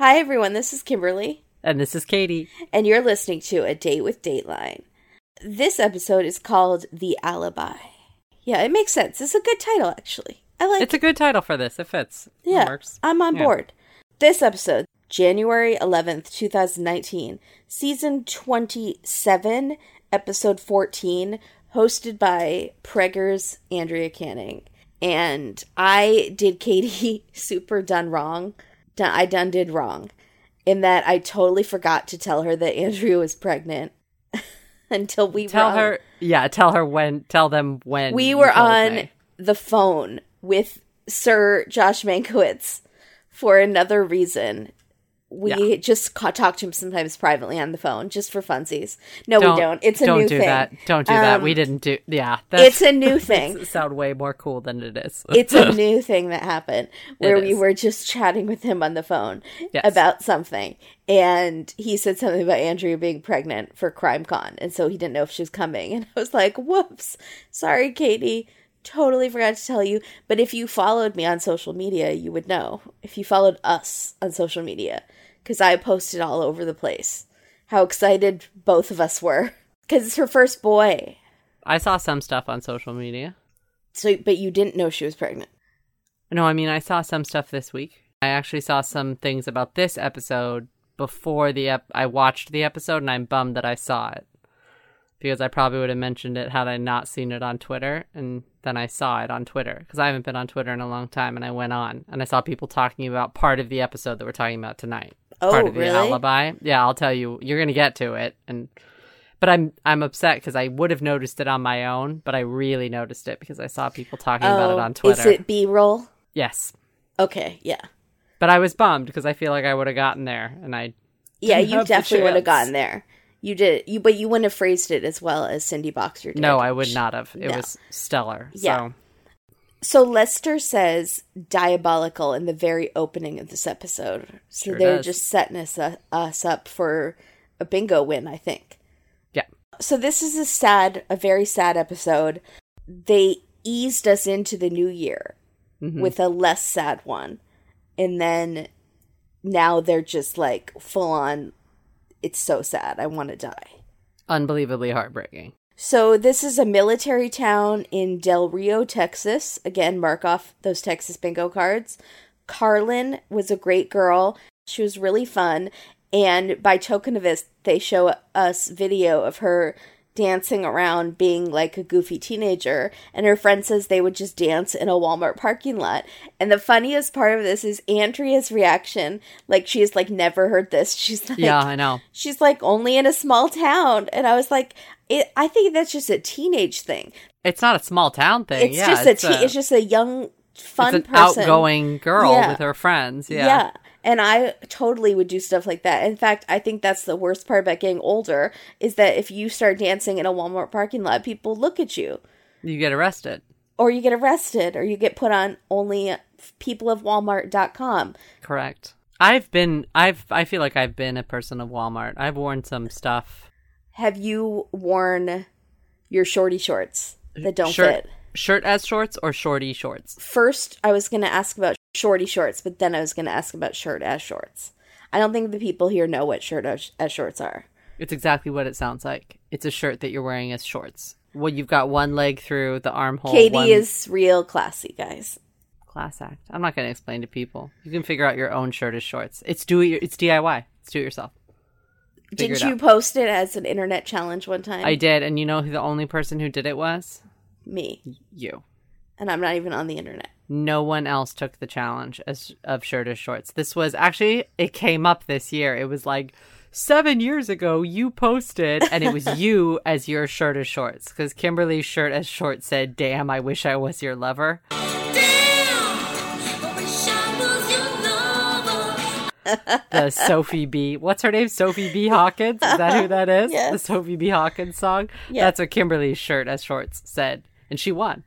Hi, everyone. This is Kimberly, And this is Katie. and you're listening to A Date with Dateline. This episode is called The Alibi. Yeah, it makes sense. It's a good title, actually. I like It's a good title for this. It fits. It Yeah, works. I'm on Yeah. board. This episode, January 11th, 2019, season 27, episode 14, hosted by Preggers Andrea Canning. And I did Katie super done wrong. Done, I done did wrong in that I totally forgot to tell her that Andrea was pregnant until we Tell were on- her, yeah, tell her when, tell them when. we were on me. the phone with Sir Josh Mankiewicz for another reason. We Yeah. just ca- talk to him sometimes privately on the phone, just for funsies. No, Don't, we don't. It's a new thing. don't new do thing. that. Don't do that. Um, We didn't do. Yeah, It's a new thing. it sound way more cool than it is. it's a new thing that happened where It we is. were just chatting with him on the phone Yes. about something and he said something about andrea being pregnant for crime con and so he didn't know if she was coming and i was like whoops sorry katie totally forgot to tell you but if you followed me on social media you would know if you followed us on social media because i posted all over the place how excited both of us were because it's her first boy I saw some stuff on social media. so but you didn't know she was pregnant No, I mean I saw some stuff this week. I actually saw some things about this episode before the ep- I watched the episode, and I'm bummed that I saw it because I probably would have mentioned it had I not seen it on Twitter, and then I saw it on Twitter because I haven't been on Twitter in a long time, and I went on and I saw people talking about part of the episode that we're talking about tonight. Oh, part of the alibi. Yeah, I'll tell you. You're gonna get to it, and but I'm I'm upset because I would have noticed it on my own, but I really noticed it because I saw people talking about it oh, on Twitter. Oh, is it b-roll Yes. okay yeah But I was bummed because I feel like I would have gotten there, and I Yeah, you definitely would have gotten there. You did, you but you wouldn't have phrased it as well as Cindy Boxer did. no, I would not have. It No. was stellar. Yeah. So So Lester says diabolical in the very opening of this episode. So Sure they're does. just setting us uh, us up for a bingo win, I think. yeah, So this is a sad, a very sad episode. They eased us into the new year Mhm. with a less sad one, and then now they're just like full on. It's so sad. I want to die. unbelievably heartbreaking. So this is a military town in Del Rio, Texas. Again, mark off those Texas bingo cards. Karlyn was a great girl. She was really fun. And by token of this, they show us video of her dancing around being like a goofy teenager. And her friend says they would just dance in a Walmart parking lot. And the funniest part of this is Andrea's reaction. Like she has like never heard this. She's like, yeah, I know. she's like only in a small town and i was like it, i think that's just a teenage thing It's not a small town thing. it's yeah, just it's a te- it's just a young fun it's an person outgoing girl Yeah. with her friends. Yeah. yeah. And i totally would do stuff like that in fact i think that's the worst part about getting older is that if you start dancing in a walmart parking lot people look at you You get arrested. or you get arrested or you get put on only peopleofwalmart.com Correct. I've been. I've. I feel like I've been a person of Walmart. I've worn some stuff. have you worn your shorty shorts that don't fit Shirt as shorts or shorty shorts. first I was going to ask about shorty shorts, but then I was going to ask about shirt as shorts. I don't think the people here know what shirt as, as shorts are. It's exactly what it sounds like. It's a shirt that you're wearing as shorts. Well, you've got one leg through the armhole. Katie one- is real classy, guys. class act. I'm not going to explain to people. You can figure out your own shirt as shorts. It's do it. It's DIY. It's do it yourself. Figure Did it you out. post it as an internet challenge one time? I did, and you know who the only person who did it was Me. you. And I'm not even on the internet. No one else took the challenge as of shirt as shorts. This was actually it came up this year. It was like seven years ago you posted, and it was you as your shirt as shorts because Kimberly's shirt as shorts said, "Damn, I wish I was your lover." the Sophie B. What's her name? Sophie B. Hawkins. Is that who that is? Yes. The Sophie B. Hawkins song. Yeah. That's what Kimberly's shirt as shorts said, and she won.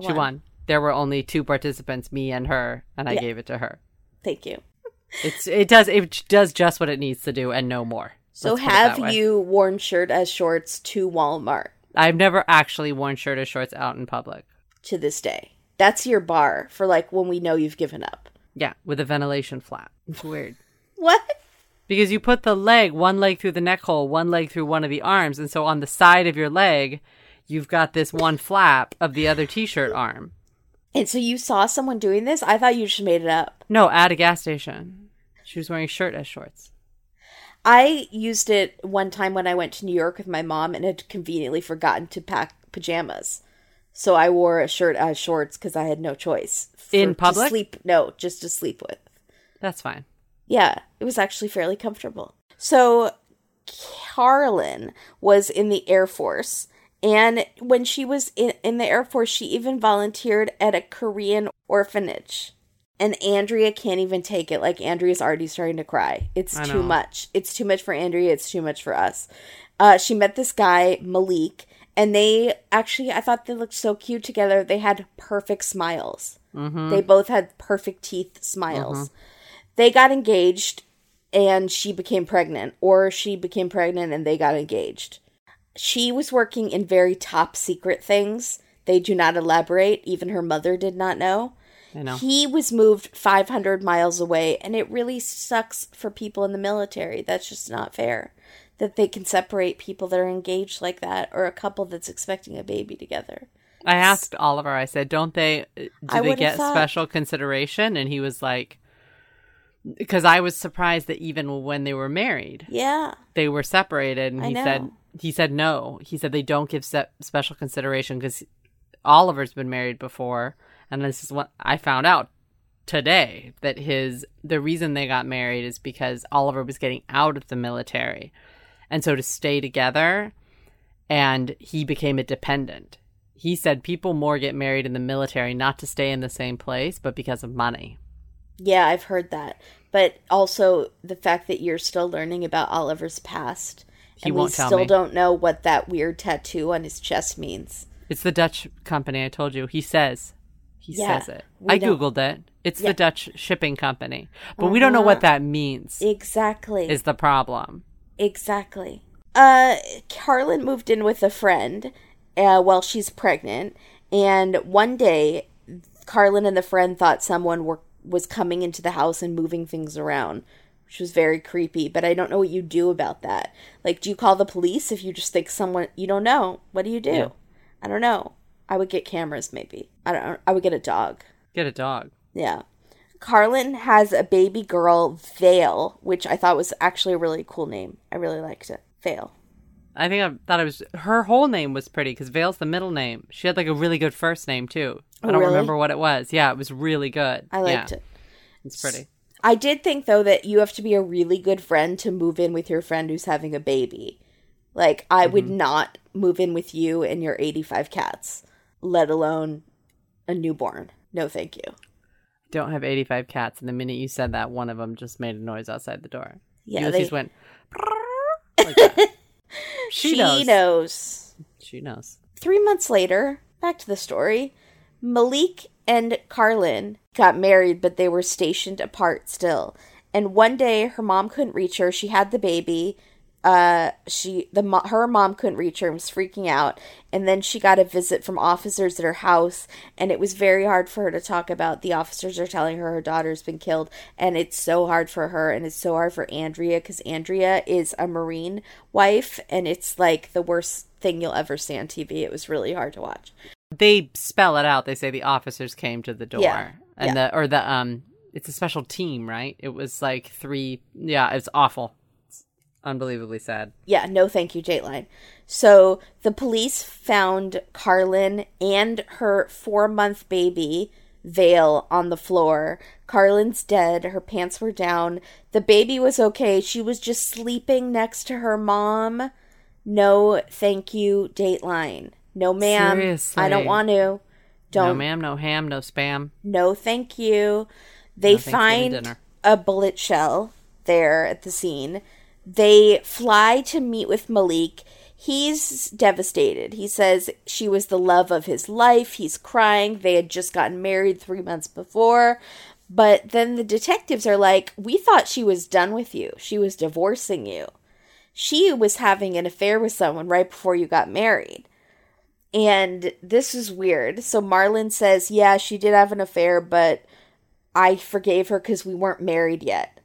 She won. won. There were only two participants, me and her, and I Yeah. gave it to her. Thank you. It's it does it does just what it needs to do and no more. So Let's have you worn shirt as shorts to Walmart I've never actually worn shirt as shorts out in public. to this day? That's your bar for like when we know you've given up. Yeah, with a ventilation flap. It's weird. What? Because you put the leg, one leg through the neck hole, one leg through one of the arms, and so on the side of your leg, you've got this one flap of the other t-shirt arm. And so you saw someone doing this? I thought you just made it up. No, at a gas station. She was wearing a shirt as shorts. I used it one time when I went to New York with my mom and had conveniently forgotten to pack pajamas. So I wore a shirt as shorts because I had no choice. For- In to public? sleep? No, just to sleep with. That's fine. Yeah, it was actually fairly comfortable. So Karlyn was in the Air Force. And when she was in, in the Air Force, she even volunteered at a Korean orphanage. And Andrea can't even take it. Like, Andrea's already starting to cry. It's too much. It's too much for Andrea. It's too much for us. Uh, she met this guy, Malik, and they actually, I thought they looked so cute together. They had perfect smiles. Mm-hmm. They both had perfect teeth smiles mm-hmm. they got engaged and she became pregnant, or she became pregnant and they got engaged. She was working in very top secret things. They do not elaborate. Even her mother did not know. I know. He was moved 500 miles away, and it really sucks for people in the military. That's just not fair that they can separate people that are engaged like that or a couple that's expecting a baby together. I asked Oliver, I said, don't they, uh, do I they get thought- special consideration? And he was like, because I was surprised that even when they were married, Yeah. they were separated. And I he know. said, he said no. He said they don't give se- special consideration because Oliver's been married before. And this is what I found out today that his, the reason they got married is because Oliver was getting out of the military. And so to stay together, and he became a dependent. He said people more get married in the military not to stay in the same place, but because of money. Yeah, I've heard that. But also the fact that you're still learning about Oliver's past. He and we still me. don't know what that weird tattoo on his chest means. It's the Dutch company I told you. He says. He Yeah, says it. I don't- googled it. It's Yeah. the Dutch shipping company. But we don't know uh-huh. what that means. Exactly. Is the problem. Exactly. Uh, Karlyn moved in with a friend uh, while she's pregnant, and one day, Karlyn and the friend thought someone were was coming into the house and moving things around, which was very creepy. But I don't know what you do about that. Like, do you call the police if you just think someone you don't know? What do you do? Yeah. I don't know. I would get cameras, maybe. I don't. I would get a dog. Get a dog. Yeah. Karlyn has a baby girl, Vale, which I thought was actually a really cool name. I really liked it. Vale. I think I thought it was her whole name was pretty because Vale's the middle name. She had like a really good first name too. I Oh, don't really? remember what it was. Yeah, it was really good. I liked Yeah, it. It's pretty. I did think though that you have to be a really good friend to move in with your friend who's having a baby. Like I would Mm-hmm. not move in with you and your 85 cats, let alone a newborn. No, thank you. Don't have 85 cats. And the minute you said that, one of them just made a noise outside the door. Yeah, they- went. like she, She knows. knows. She knows. Three months later, back to the story. Malik and Karlyn got married, but they were stationed apart still. And one day, her mom couldn't reach her. She had the baby. Uh, she the mo- her mom couldn't reach her and was freaking out. And then she got a visit from officers at her house, and it was very hard for her to talk about. The officers are telling her her daughter's been killed, and it's so hard for her, and it's so hard for Andrea because Andrea is a Marine wife, and it's like the worst thing you'll ever see on TV. It was really hard to watch. They spell it out. They say the officers came to the door. Yeah. And the or the um it's a special team, right? It was like three yeah, it's awful. Unbelievably sad. Yeah, no thank you, Dateline. So the police found Karlyn and her four month baby, Vale, on the floor. Karlyn's dead. Her pants were down. The baby was okay. She was just sleeping next to her mom. No thank you, Dateline. No, ma'am. Seriously. I don't want to. Don't. No, ma'am, no ham, no spam. No, thank you. They No find a bullet shell there at the scene. They fly to meet with Malik. He's devastated. He says she was the love of his life. He's crying. They had just gotten married three months before. But then the detectives are like, We thought she was done with you. She was divorcing you. She was having an affair with someone right before you got married. And this is weird. So Marlon says, Yeah, she did have an affair, but I forgave her because we weren't married yet.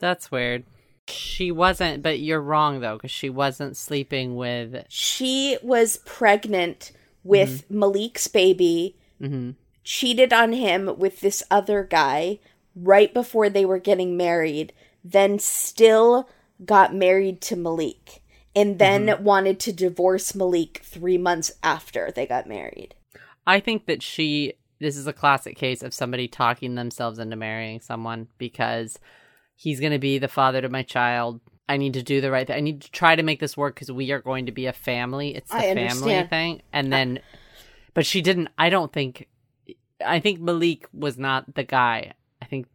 That's weird. She wasn't, but you're wrong though, because she wasn't sleeping with. She was pregnant with Malik's baby, hmm cheated on him with this other guy right before they were getting married, then still got married to Malik, and then wanted to divorce Malik three months after they got married. I think that she. This is a classic case of somebody talking themselves into marrying someone because he's going to be the father to my child. I need to do the right thing. I need to try to make this work because we are going to be a family. It's the family thing. And then, but she didn't. I don't think. I think Malik was not the guy. I think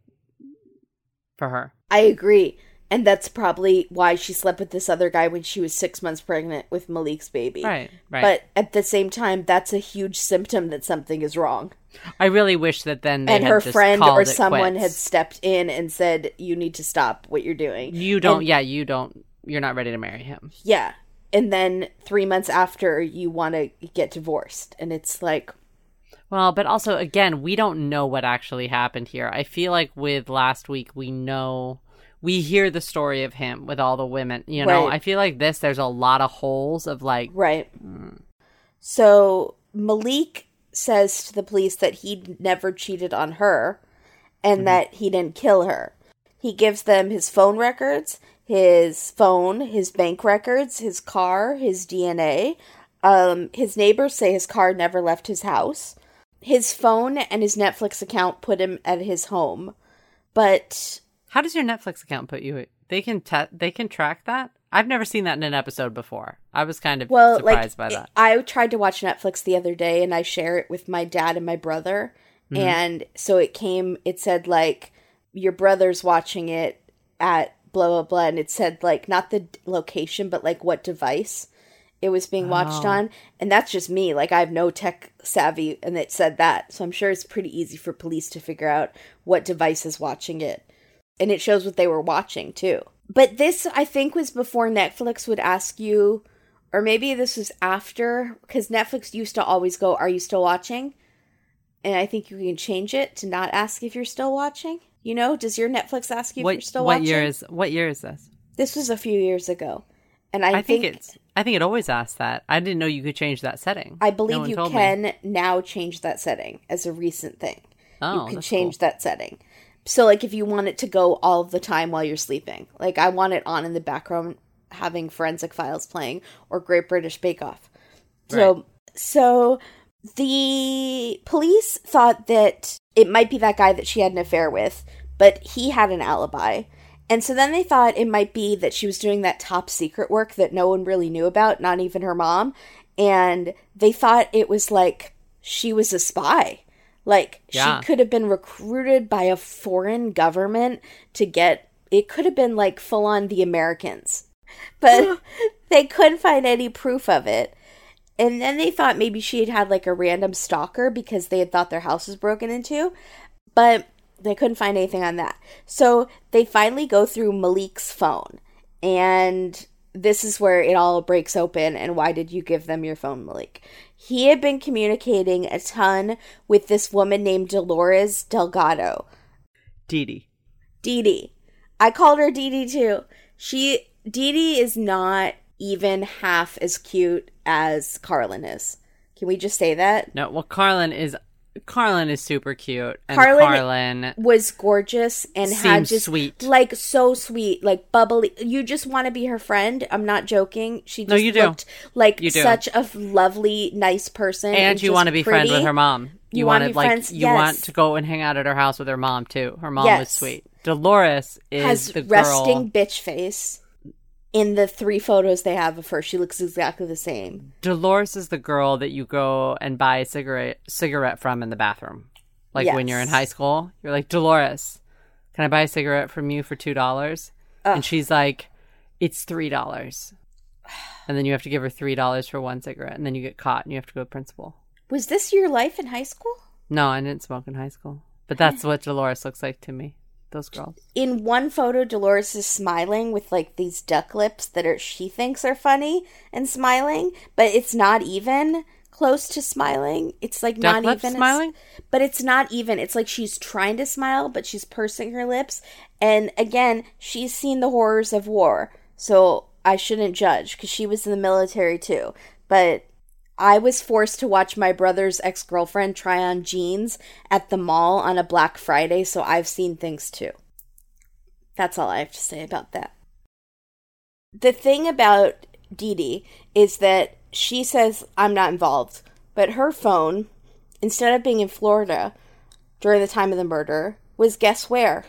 for her. I agree. And that's probably why she slept with this other guy when she was six months pregnant with Malik's baby. Right, right. But at the same time, that's a huge symptom that something is wrong. I really wish that then they and had her friend or someone had stepped in and said, You need to stop what you're doing. You don't. And- yeah, you don't. You're not ready to marry him. Yeah. And then three months after, you want to get divorced. And it's like, Well, but also again, we don't know what actually happened here. I feel like with last week, we know we hear the story of him with all the women. You know, Right. I feel like this. There's a lot of holes of like, right. So Malik says to the police that he never cheated on her and that he didn't kill her. He gives them his phone records, his phone, his bank records, his car, his DNA. Um, his neighbors say his car never left his house. His phone and his Netflix account put him at his home. But how does your Netflix account put you? They can te- they can track that. I've never seen that in an episode before. I was kind of well, surprised like by that. I tried to watch Netflix the other day and I share it with my dad and my brother. Mm-hmm. And so it came it said like your brother's watching it at blah blah blah and it said like not the location but like what device it was being watched Oh. on and that's just me like I have no tech savvy and it said that. So I'm sure it's pretty easy for police to figure out what device is watching it. And it shows what they were watching too. But this I think was before Netflix would ask you or maybe this was after because Netflix used to always go, "Are you still watching?" And I think you can change it to not ask if you're still watching. You know, does your Netflix ask you if you're what still what watching? year is what year is this? This was a few years ago, and I, I, think, it's. I think it always asks that. I didn't know you could change that setting. I believe one you told me. can now change that setting as a recent thing. Oh, you can change cool. that setting. So, like, if you want it to go all the time while you're sleeping, like I want it on in the background, having Forensic Files playing or Great British Bake Off. So, so the police thought that it might be that guy that she had an affair with, but he had an alibi. And so then they thought it might be that she was doing that top secret work that no one really knew about, not even her mom. And they thought it was like she was a spy. Like Yeah. she could have been recruited by a foreign government to get it could have been like full on the Americans. But they couldn't find any proof of it. And then they thought maybe she had had like a random stalker because they had thought their house was broken into. But they couldn't find anything on that. So they finally go through Malik's phone. And this is where it all breaks open. And why did you give them your phone, Malik? He had been communicating a ton with this woman named Dolores Delgado. Dee Dee. Dee Dee. I called her Dee Dee too. She Dee Dee is not even half as cute as Karlyn is. Can we just say that? No, well, Karlyn is Karlyn is super cute, and Karlyn- Karlyn, Was gorgeous and had just sweet. like so sweet, like bubbly. You just want to be her friend. I'm not joking. She just No, you do. like You do. such a lovely, nice person, and you want to be friends with her mom. You You, wanted be like friends- you yes. want to go and hang out at her house with her mom too. Her mom was sweet. Dolores is Has the girl. resting bitch face. In the three photos they have of her, she looks exactly the same. Dolores is the girl that you go and buy a cigarette cigarette from in the bathroom. Like when you're in high school, you're like Dolores, can I buy a cigarette from you for two dollars? And she's like, it's three dollars. And then you have to give her three dollars for one cigarette, and then you get caught and you have to go to principal. Was this your life in high school? No, I didn't smoke in high school, but that's what Dolores looks like to me. Those girls. in one photo dolores is smiling with like these duck lips that are she thinks are funny and smiling but it's not even close to smiling. It's like Duck not even smiling? but it's not even. It's like she's trying to smile, but she's pursing her lips. And again, she's seen the horrors of war, so I shouldn't judge because she was in the military too. But I was forced to watch my brother's ex girlfriend try on jeans at the mall on a Black Friday, so I've seen things too. That's all I have to say about that. The thing about Dee Dee is that she says, I'm not involved, but her phone, instead of being in Florida during the time of the murder, was guess where?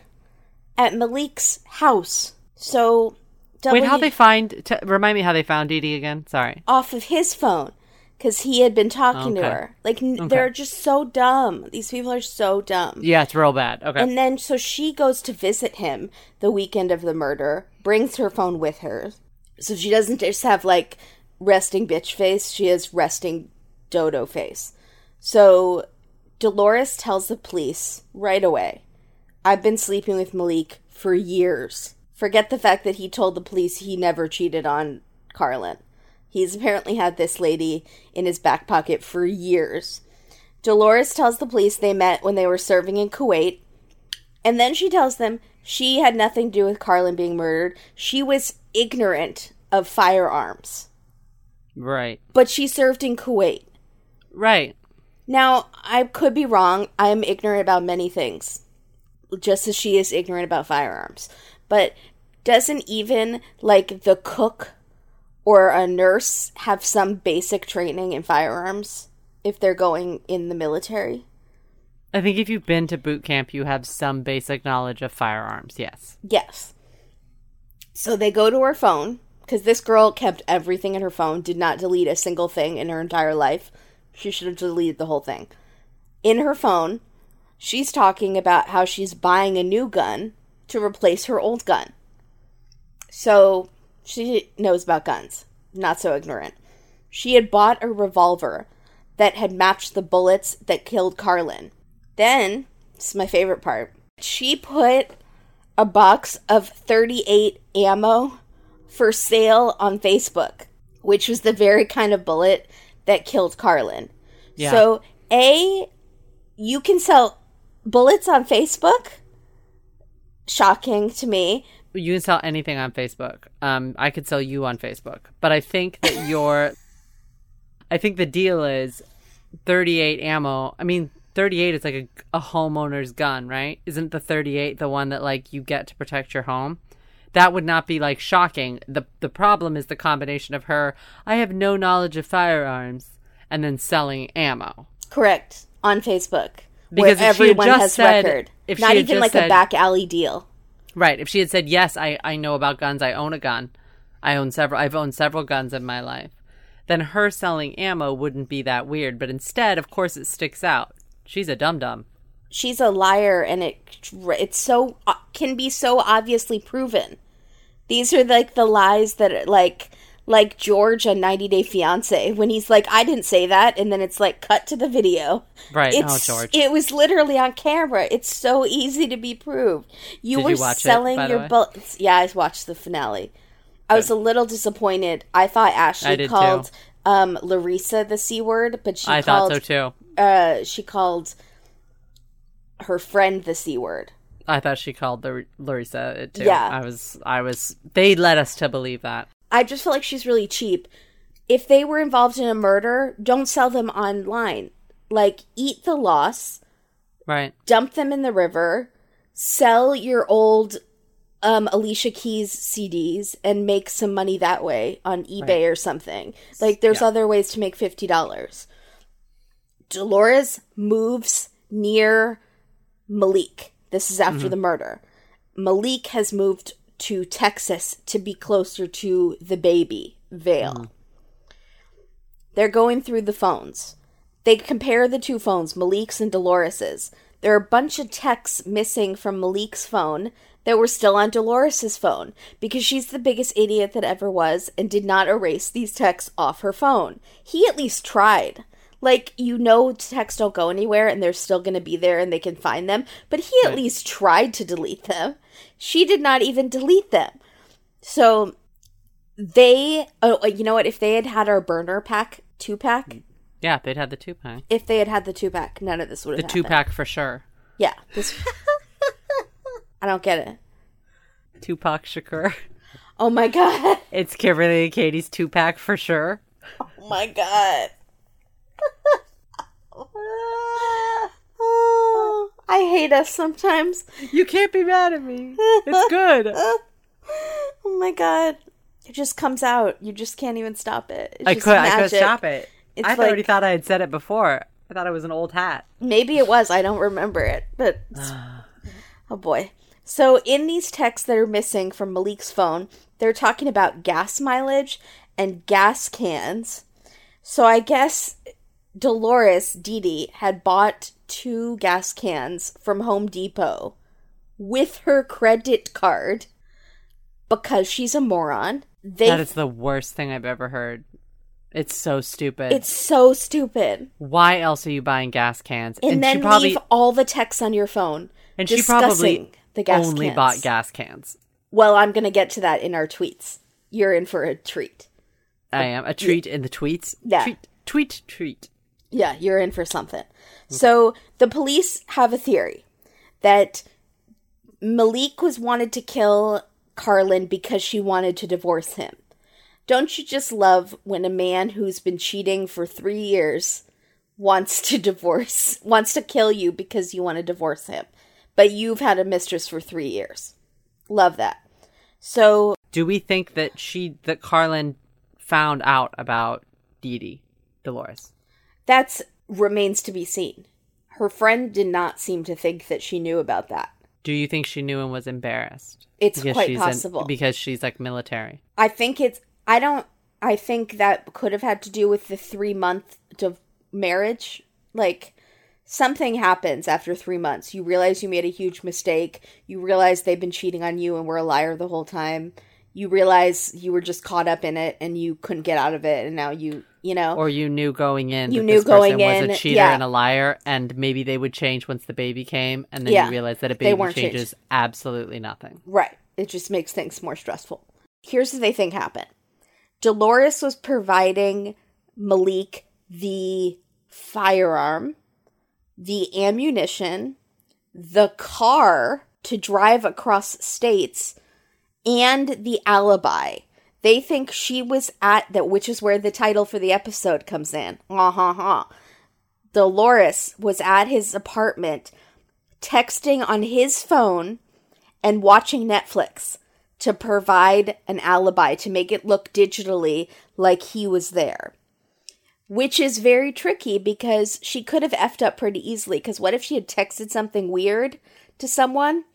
At Malik's house. So, Wait, how they find? T- remind me how they found Dee Dee again. Sorry. off of his phone because he had been talking to her. Like n Okay. they're just so dumb. These people are so dumb. Yeah, it's real bad. Okay. And then so she goes to visit him the weekend of the murder, brings her phone with her. So she doesn't just have like resting bitch face, she has resting dodo face. So Dolores tells the police right away, I've been sleeping with Malik for years. Forget the fact that he told the police he never cheated on Karlyn. He's apparently had this lady in his back pocket for years. Dolores tells the police they met when they were serving in Kuwait. And then she tells them she had nothing to do with Karlyn being murdered. She was ignorant of firearms. right. But she served in Kuwait. Right. Now, I could be wrong. I'm ignorant about many things, just as she is ignorant about firearms. But doesn't even, like, the cook or a nurse have some basic training in firearms if they're going in the military? I think if you've been to boot camp, you have some basic knowledge of firearms. Yes. Yes. So they go to her phone because this girl kept everything in her phone, did not delete a single thing in her entire life. She should have deleted the whole thing. In her phone, she's talking about how she's buying a new gun to replace her old gun. So she knows about guns, not so ignorant. She had bought a revolver that had matched the bullets that killed Karlyn. Then, this is my favorite part, she put a box of 38 ammo for sale on Facebook, which was the very kind of bullet that killed Karlyn. Yeah. So, A, you can sell bullets on Facebook. Shocking to me. You can sell anything on Facebook. Um, I could sell you on Facebook, but I think that your, I think the deal is, thirty-eight ammo. I mean, thirty-eight is like a, a homeowner's gun, right? Isn't the thirty-eight the one that like you get to protect your home? That would not be like shocking. the The problem is the combination of her. I have no knowledge of firearms, and then selling ammo. Correct. On Facebook. Because where if she had everyone has said- record. if Not even like said- a back alley deal. Right. If she had said, "Yes, I I know about guns. I own a gun. I own several. I've owned several guns in my life," then her selling ammo wouldn't be that weird. But instead, of course, it sticks out. She's a dum dum. she's a liar and it it's so uh, can be so obviously proven these are like the lies that are like like george on 90 day fiance when he's like i didn't say that and then it's like cut to the video Right. it's, oh, George. it was literally on camera it's so easy to be proved you Did were you it, selling by your bullets yeah i watched the finale i was a little disappointed i thought ashley did called too. um larissa the c word but she I called thought so too. uh she called her friend the c word I thought she called the Larissa it too. Yeah. I was. I was. They led us to believe that. I just feel like she's really cheap. If they were involved in a murder, don't sell them online. Like, eat the loss, Right. dump them in the river, sell your old um, Alicia Keys CDs, and make some money that way on eBay or something. Like, there's Yeah. other ways to make $50. Dolores moves near Malik. This is after the murder. Malik has moved to Texas to be closer to the baby, Vale. Mm-hmm. They're going through the phones. They compare the two phones, Malik's and Dolores's. There are a bunch of texts missing from Malik's phone that were still on Dolores's phone because she's the biggest idiot that ever was and did not erase these texts off her phone. He at least tried. Like, you know, texts don't go anywhere and they're still going to be there and they can find them, but he at Right. least tried to delete them. She did not even delete them. So they, oh, uh, you know what? If they had had our burner pack, two pack, Yeah, they'd had the two pack. If they had had the two pack, none of this would have happened. The two pack for sure. Yeah. This. I don't get it. Tupac Shakur. Oh my god. It's Kimberly and Katie's two pack for sure. Oh my god. I hate us sometimes. You can't be mad at me. It's good. Oh my god. It just comes out. You just can't even stop it. It's I could I could stop it. It's I already thought I had said it before. I thought it was an old hat. Maybe it was. I don't remember it. But oh boy. So in these texts that are missing from Malik's phone, they're talking about gas mileage and gas cans. So I guess Dolores Dee Dee had bought two gas cans from Home Depot with her credit card because she's a moron. They That is the worst thing I've ever heard. It's so stupid. it's so stupid. Why else are you buying gas cans? And, she then probably leave all the texts on your phone. and she probably the gas only cans. bought gas cans. Well, I'm going to get to that in our tweets. You're in for a treat. I am a treat in the tweets. Yeah. Treat, tweet, treat. Yeah, you're in for something. Mm. So the police have a theory that Malik was wanted to kill Karlyn because she wanted to divorce him. Don't you just love when a man who's been cheating for three years wants to divorce, wants to kill you because you want to divorce him, but you've had a mistress for three years? Love that. So Do we think that she that Karlyn found out about Dee Dee, Dolores? That's remains to be seen. Her friend did not seem to think that she knew about that. Do you think she knew and was embarrassed? It's quite possible. because she's like military. I think it's I don't I think that could have had to do with the 3 month of marriage. Like something happens after 3 months. You realize you made a huge mistake. You realize they've been cheating on you and were a liar the whole time. You realize you were just caught up in it and you couldn't get out of it and now you, you know. Or you knew going in You that knew going was a cheater yeah. and a liar, and maybe they would change once the baby came, and then Yeah. you realize that a baby weren't changed. changes absolutely nothing. Right. It just makes things more stressful. Here's what they think happened Dolores was providing Malik the firearm, the ammunition, the car to drive across states, and the alibi. They think she was at that, which is where the title for the episode comes in. Ha ha ha. Dolores was at his apartment texting on his phone and watching Netflix to provide an alibi to make it look digitally like he was there. Which is very tricky because she could have effed up pretty easily. Because what if she had texted something weird to someone,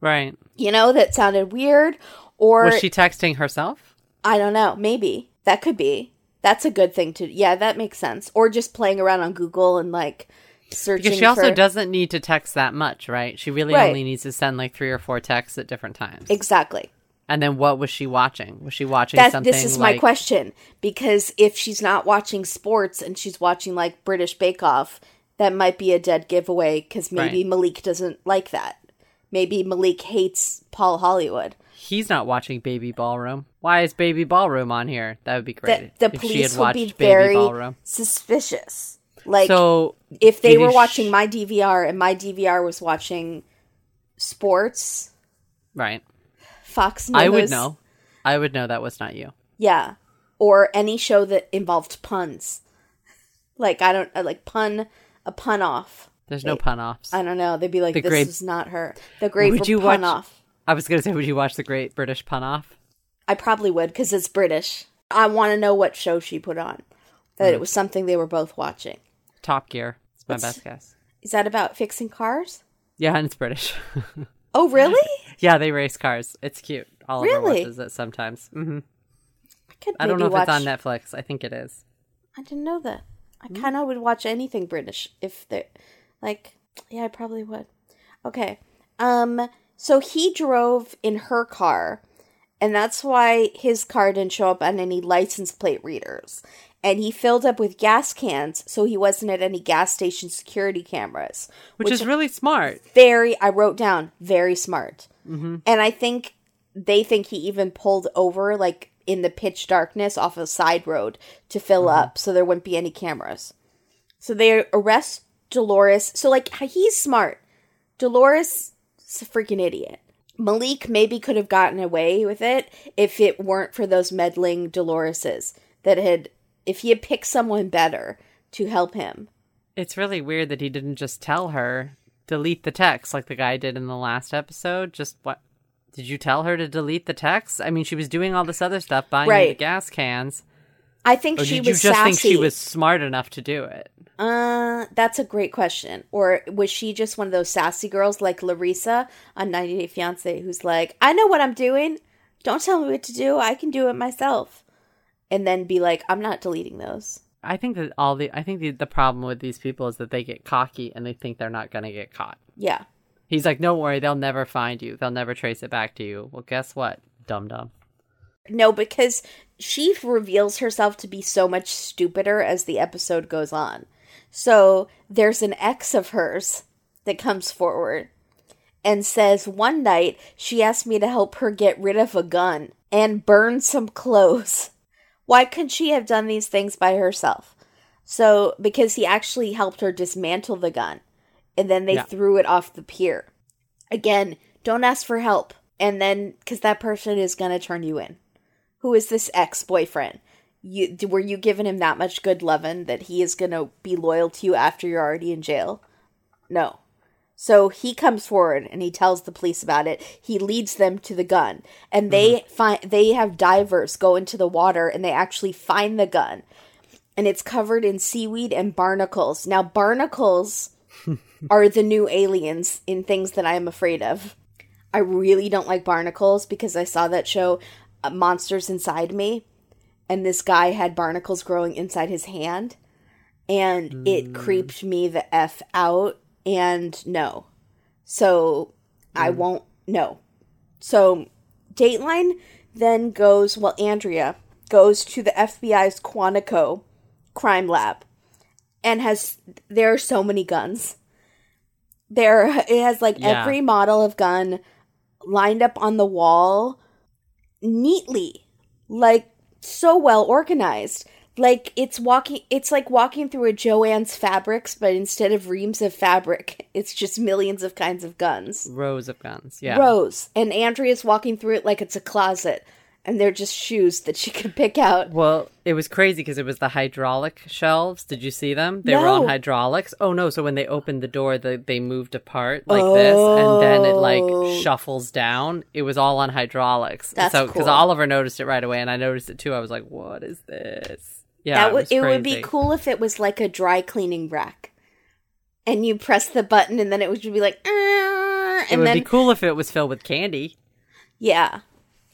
Right. you know, that sounded weird? Or Was she texting herself? I don't know, maybe. That could be. That's a good thing to Yeah, that makes sense. Or just playing around on Google and like searching Because she also for- doesn't need to text that much, right? She really Right. only needs to send like three or four texts at different times. Exactly. and then what was she watching? Was she watching that something this is my question because if she's not watching sports and she's watching like British Bake Off, that might be a dead giveaway because maybe Right. Malik doesn't like that. Maybe Malik hates Paul Hollywood. he's not watching Baby Ballroom? Why is Baby Ballroom on here? That would be great. The she police would be very Ballroom. suspicious. Like So if they were watching sh- my DVR and my DVR was watching sports, right, Fox News, I would know. I would know that was not you. Yeah, or any show that involved puns. Like I don't uh, like pun a pun off. There's no pun offs. I don't know. They'd be like, The "This great- is not her." The great Would you pun watch- off. I was gonna say, would you watch the Great British Pun Off? I probably would because it's British. I want to know what show she put on. That Hmm. it was something they were both watching. Top Gear. It's my What's- best guess. Is that about fixing cars? Yeah, and it's British. Oh, really? yeah, they race cars. It's cute. Oliver Really? watches it sometimes. hmm I could. I don't know if watch... it's on Netflix. I think it is. I didn't know that. I Hmm. kind of would watch anything British if they like yeah, I probably would. Okay. Um so he drove in her car and that's why his car didn't show up on any license plate readers. And he filled up with gas cans so he wasn't at any gas station security cameras. Which, is really smart. very I wrote down very smart. And I think they think he even pulled over like in the pitch darkness off a side road to fill up so there wouldn't be any cameras. So they arrest Dolores. So like he's smart. Dolores is a freaking idiot. Malik maybe could have gotten away with it if it weren't for those meddling Doloreses that had if he had picked someone better to help him. It's really weird that he didn't just tell her delete the text like the guy did in the last episode. Just what did you tell her to delete the text? I mean, she was doing all this other stuff, buying right. the gas cans. I think or she did was. you just sassy. think she was smart enough to do it? Uh, that's a great question. Or was she just one of those sassy girls like Larissa on 90 Day Fiance, who's like, "I know what I'm doing. Don't tell me what to do. I can do it myself." And then be like, "I'm not deleting those." I think that all the I think the, the problem with these people is that they get cocky and they think they're not going to get caught. Yeah. He's like, "Don't worry, they'll never find you. They'll never trace it back to you." Well, guess what, dum dum. No, because she reveals herself to be so much stupider as the episode goes on. So there's an ex of hers that comes forward and says one night she asked me to help her get rid of a gun and burn some clothes. Why couldn't she have done these things by herself? So, because he actually helped her dismantle the gun and then they yeah. threw it off the pier. Again, don't ask for help. And then, because that person is going to turn you in who is this ex boyfriend? You were you giving him that much good loving that he is gonna be loyal to you after you're already in jail? No. So he comes forward and he tells the police about it. He leads them to the gun, and they mm-hmm. find they have divers go into the water and they actually find the gun, and it's covered in seaweed and barnacles. Now barnacles are the new aliens in things that I am afraid of. I really don't like barnacles because I saw that show monsters inside me and this guy had barnacles growing inside his hand and mm. it creeped me the f out and no so mm. i won't no so dateline then goes well andrea goes to the fbi's quantico crime lab and has there are so many guns there it has like yeah. every model of gun lined up on the wall neatly, like so well organized. Like it's walking it's like walking through a Joann's fabrics, but instead of reams of fabric, it's just millions of kinds of guns. Rows of guns, yeah. Rows. And Andrea's walking through it like it's a closet and they're just shoes that she could pick out. Well, it was crazy because it was the hydraulic shelves. Did you see them? They no. were on hydraulics. Oh no! So when they opened the door, the, they moved apart like oh. this, and then it like oh. shuffles down. It was all on hydraulics. That's so because cool. Oliver noticed it right away, and I noticed it too. I was like, "What is this?" Yeah, that would it, it would be cool if it was like a dry cleaning rack, and you press the button, and then it would be like. Ah, and it would then... be cool if it was filled with candy. Yeah,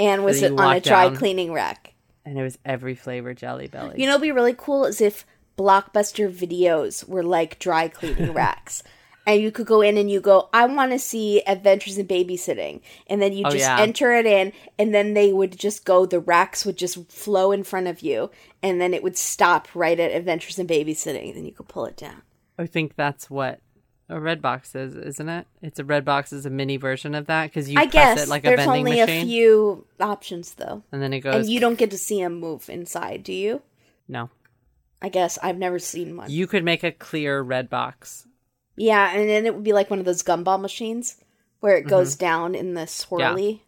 and was on a dry down, cleaning rack. And it was every flavor Jelly Belly. You know, it'd be really cool is if blockbuster videos were like dry cleaning racks. And you could go in and you go, I want to see Adventures in Babysitting. And then you oh, just yeah. enter it in, and then they would just go, the racks would just flow in front of you, and then it would stop right at Adventures in Babysitting. And then you could pull it down. I think that's what a Redbox is, isn't it? It's a red box is a mini version of that because you I press guess it like there's a vending only machine. a few options though, and then it goes. and you don't get to see them move inside, do you? No. I guess I've never seen one. You could make a clear red box. Yeah, and then it would be like one of those gumball machines where it goes mm-hmm. down in the swirly yeah.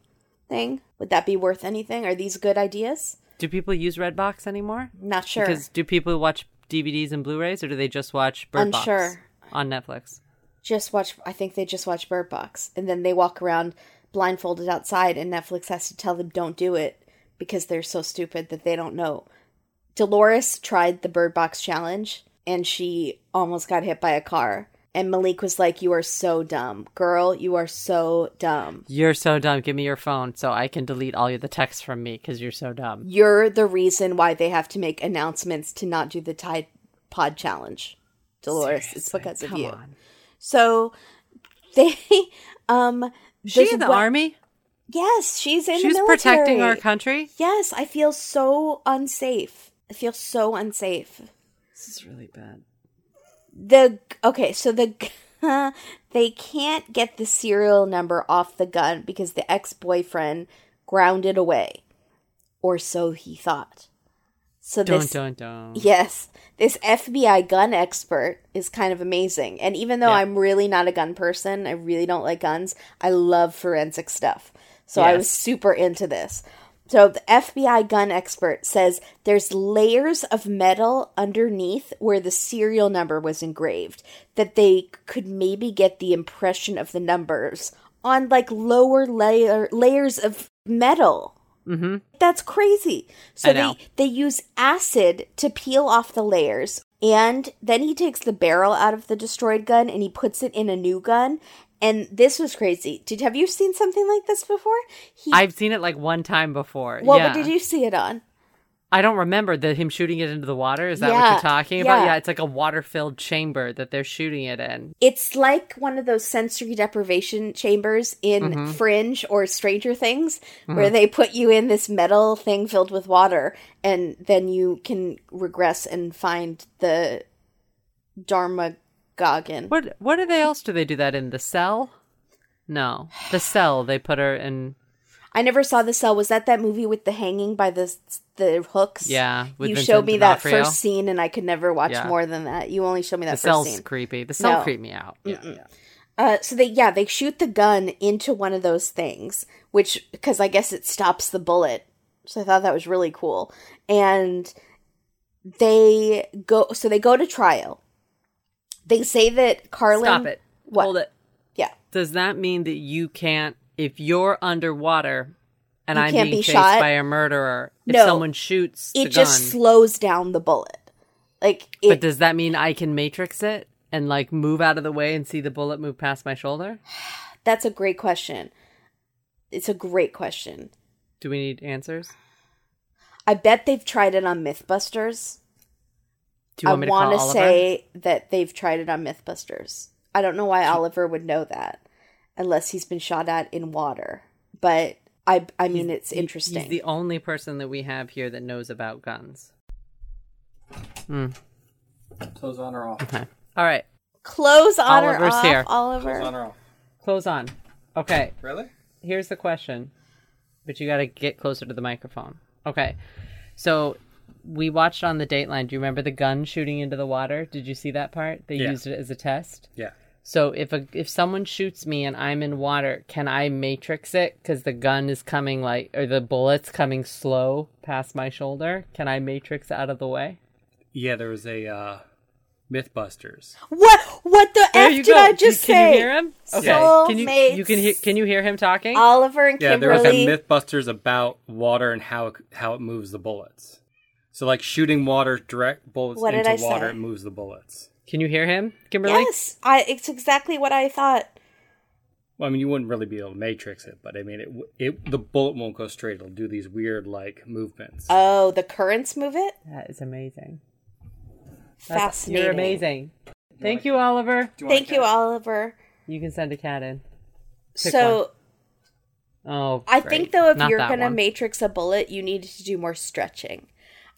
thing. Would that be worth anything? Are these good ideas? Do people use Redbox anymore? Not sure. Because do people watch DVDs and Blu-rays, or do they just watch Bird Unsure. Box on Netflix? Just watch I think they just watch Bird Box and then they walk around blindfolded outside and Netflix has to tell them don't do it because they're so stupid that they don't know. Dolores tried the Bird Box challenge and she almost got hit by a car. And Malik was like, You are so dumb. Girl, you are so dumb. You're so dumb. Give me your phone so I can delete all of the texts from me because you're so dumb. You're the reason why they have to make announcements to not do the Tide Pod challenge. Dolores, Seriously? it's because of you. On. So they um She in the army? Yes, she's in she's protecting our country. Yes, I feel so unsafe. I feel so unsafe. This is really bad. The okay, so the they can't get the serial number off the gun because the ex-boyfriend grounded away or so he thought. So this dun dun. Yes, this FBI gun expert is kind of amazing. And even though Yeah. I'm really not a gun person, I really don't like guns, I love forensic stuff. So I was super into this. So the FBI gun expert says there's layers of metal underneath where the serial number was engraved that they could maybe get the impression of the numbers on like lower layer layers of metal. Mm-hmm. That's crazy. So they they use acid to peel off the layers, and then he takes the barrel out of the destroyed gun and he puts it in a new gun. And this was crazy. Did have you seen something like this before? He, I've seen it like one time before. what yeah. did you see it on? I don't remember the him shooting it into the water. Is that what you're talking about? yeah. Yeah, it's like a water filled chamber that they're shooting it in. It's like one of those sensory deprivation chambers in Mm-hmm. Fringe or Stranger Things, where they put you in this metal thing filled with water, and then you can regress and find the Dharma Goggin. What what they else do they do that in? The cell? No. The cell they put her in I never saw the cell. Was that that movie with the hanging by the the hooks? Yeah, you Vincent showed me that D'Onofrio. first scene, and I could never watch Yeah. more than that. You only showed me that the first cell's scene. creepy. The cell No. creeped me out. Yeah, yeah. Uh, so they yeah they shoot the gun into one of those things, which because I guess it stops the bullet. So I thought that was really cool, and they go so they go to trial. They say that Karlyn. Stop it. What? Hold it. Yeah, Does that mean that you can't if you're underwater and You I'm can't being be chased shot? by a murderer, if No. someone shoots it just gun, slows down the bullet. Like it, but does that mean I can matrix it and like move out of the way and see the bullet move past my shoulder? that's a great question. It's a great question. Do we need answers? I bet they've tried it on MythBusters. Do you want me I want to say that they've tried it on MythBusters. I don't know why Oliver would know that unless he's been shot at in water. But I I mean it's interesting. He's the only person that we have here that knows about guns. Hmm. Clothes on or off? Okay. All right. Close on or Oliver's off, here. Oliver. Clothes on or off? Close on. Okay. Really? Here's the question, but you got to get closer to the microphone. Okay. So we watched on the Dateline. Do you remember the gun shooting into the water? Did you see that part? They Yeah. used it as a test. Yeah. So if a if someone shoots me and I'm in water, can I matrix it because the gun is coming like or the bullets coming slow past my shoulder? Can I matrix out of the way? Yeah, there was a uh, MythBusters. What what the There f did go. I just can say? Can you hear him? Okay. Can you Soulmates. you can hear can you hear him talking? Oliver and Kimberly. Yeah, there was a MythBusters about water and how it, how it moves the bullets. So like shooting water direct bullets What into water, say? it moves the bullets. Can you hear him, Kimberly? yes, I it's exactly what I thought. Well, I mean, you wouldn't really be able to matrix it, but I mean, it it the bullet won't go straight. It'll do these weird like movements. Oh, the currents move it. That is amazing. That's- Fascinating. You're amazing. Thank you, Oliver. Thank you, Oliver. You can send a cat in. Pick so Oh, I great. think though, if Not you're gonna one. matrix a bullet, you need to do more stretching.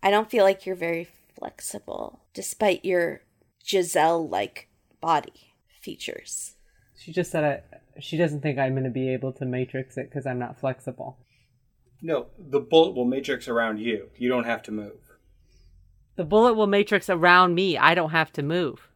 I don't feel like you're very flexible, despite your Giselle-like body features. she just said I, she doesn't think I'm going to be able to matrix it because I'm not flexible. No, the bullet will matrix around you. You don't have to move. The bullet will matrix around me. I don't have to move.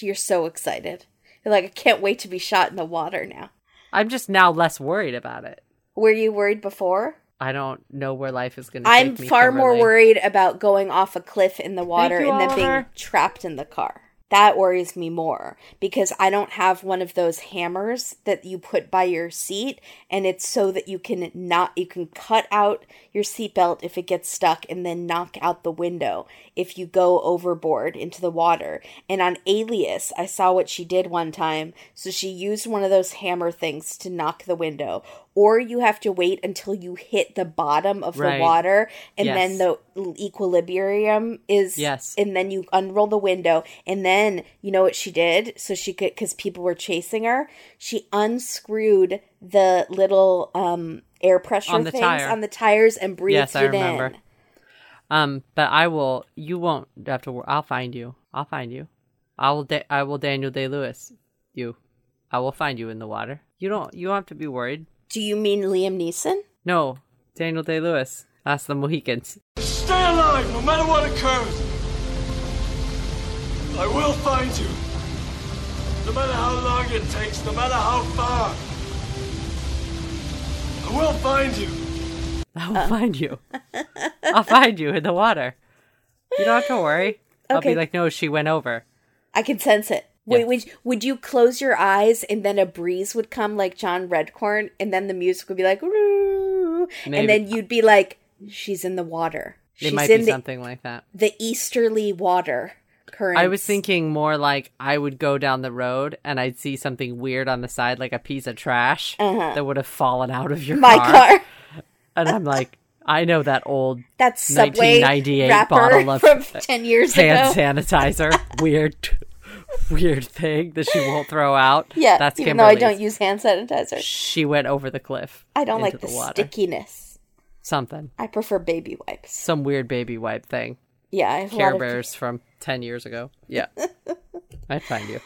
You're so excited. You're like, I can't wait to be shot in the water now. I'm just now less worried about it. Were you worried before? I don't know where life is going to I'm take me. far more Kimberly. worried about going off a cliff in the water you, and then being trapped in the car. That worries me more because I don't have one of those hammers that you put by your seat and it's so that you can not you can cut out your seatbelt if it gets stuck and then knock out the window if you go overboard into the water. And on Alias, I saw what she did one time. So she used one of those hammer things to knock the window. Or you have to wait until you hit the bottom of Right. the water and Yes. then the equilibrium is Yes. and then you unroll the window and then you know what she did so she could because people were chasing her she unscrewed the little um air pressure On things tire. on the tires and breathed Yes, I it remember. in Um, but I will. You won't have to. I'll find you. I'll find you. I will. Da- I will. Daniel Day Lewis. You. I will find you in the water. You don't. You don't have to be worried. Do you mean liam neeson No, Daniel Day Lewis. That's the Mohicans. Stay alive no matter what occurs. I will find you. No matter how long it takes, no matter how far. I will find you. I will find you. I'll find you in the water. You don't have to worry. I'll be like, no, she went over. I can sense it. Yeah. Would, would you close your eyes and then a breeze would come like John Redcorn and then the music would be like, and then you'd be like, she's in the water. It She's might in be the, something like that. the easterly water current. I was thinking more like I would go down the road and I'd see something weird on the side, like a piece of trash that would have fallen out of your Uh-huh. my car. And I'm like, I know that old That Subway 1998 bottle of from 10 years hand ago. sanitizer. weird, weird thing that she won't throw out. Yeah, that's even though I don't use hand sanitizer. She went over the cliff. I don't into like the, water. stickiness. Something, I prefer baby wipes. some weird baby wipe thing. Yeah, I have Care lot of Bears from ten years ago. Yeah, I'd find you.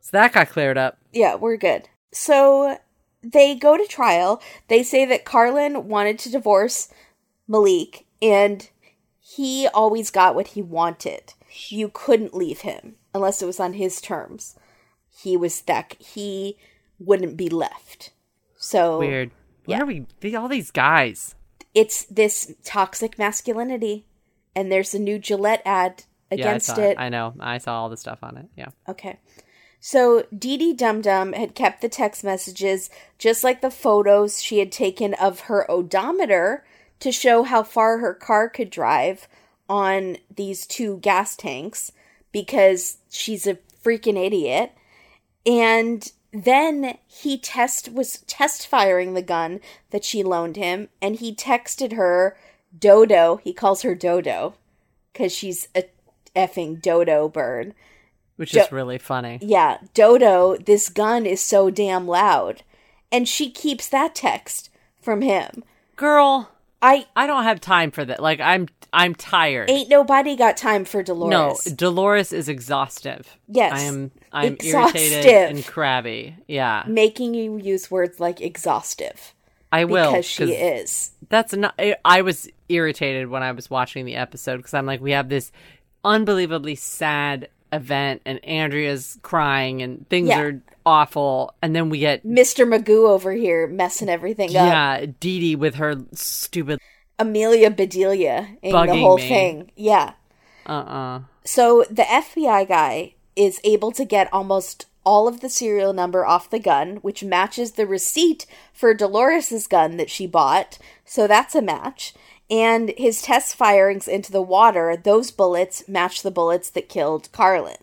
So that got cleared up. Yeah, we're good. So they go to trial. They say that Karlyn wanted to divorce Malik and he always got what he wanted. You couldn't leave him unless it was on his terms. He was that he wouldn't be left. So Weird. Where Yeah. are we? All these guys. it's this toxic masculinity and there's a new Gillette ad against yeah, I saw it. I know. I saw all the stuff on it. Yeah. Okay. So Dee Dee Dum Dum had kept the text messages just like the photos she had taken of her odometer to show how far her car could drive on these two gas tanks because she's a freaking idiot. And then he test was test firing the gun that she loaned him and he texted her Dodo. He calls her Dodo cuz she's a effing dodo bird. Which Jo- is really funny. Yeah, Dodo, this gun is so damn loud. And she keeps that text from him. Girl, I I don't have time for that. Like I'm I'm tired. ain't nobody got time for Dolores. no, Dolores. Is exhaustive. Yes. I am I'm Exhaustive. irritated and crabby. Yeah. Making you use words like exhaustive. I will Because she is. That's not I- I was irritated when I was watching the episode because I'm like we have this unbelievably sad event and Andrea's crying and things Yeah. are awful and then we get Mr. Magoo over here messing everything up. yeah, Dee Dee with her stupid Amelia Bedelia in the whole me. thing. Yeah. uh-uh. So the FBI guy is able to get almost all of the serial number off the gun, which matches the receipt for Dolores's gun that she bought. So that's a match. And his test firings into the water, those bullets match the bullets that killed Karlyn.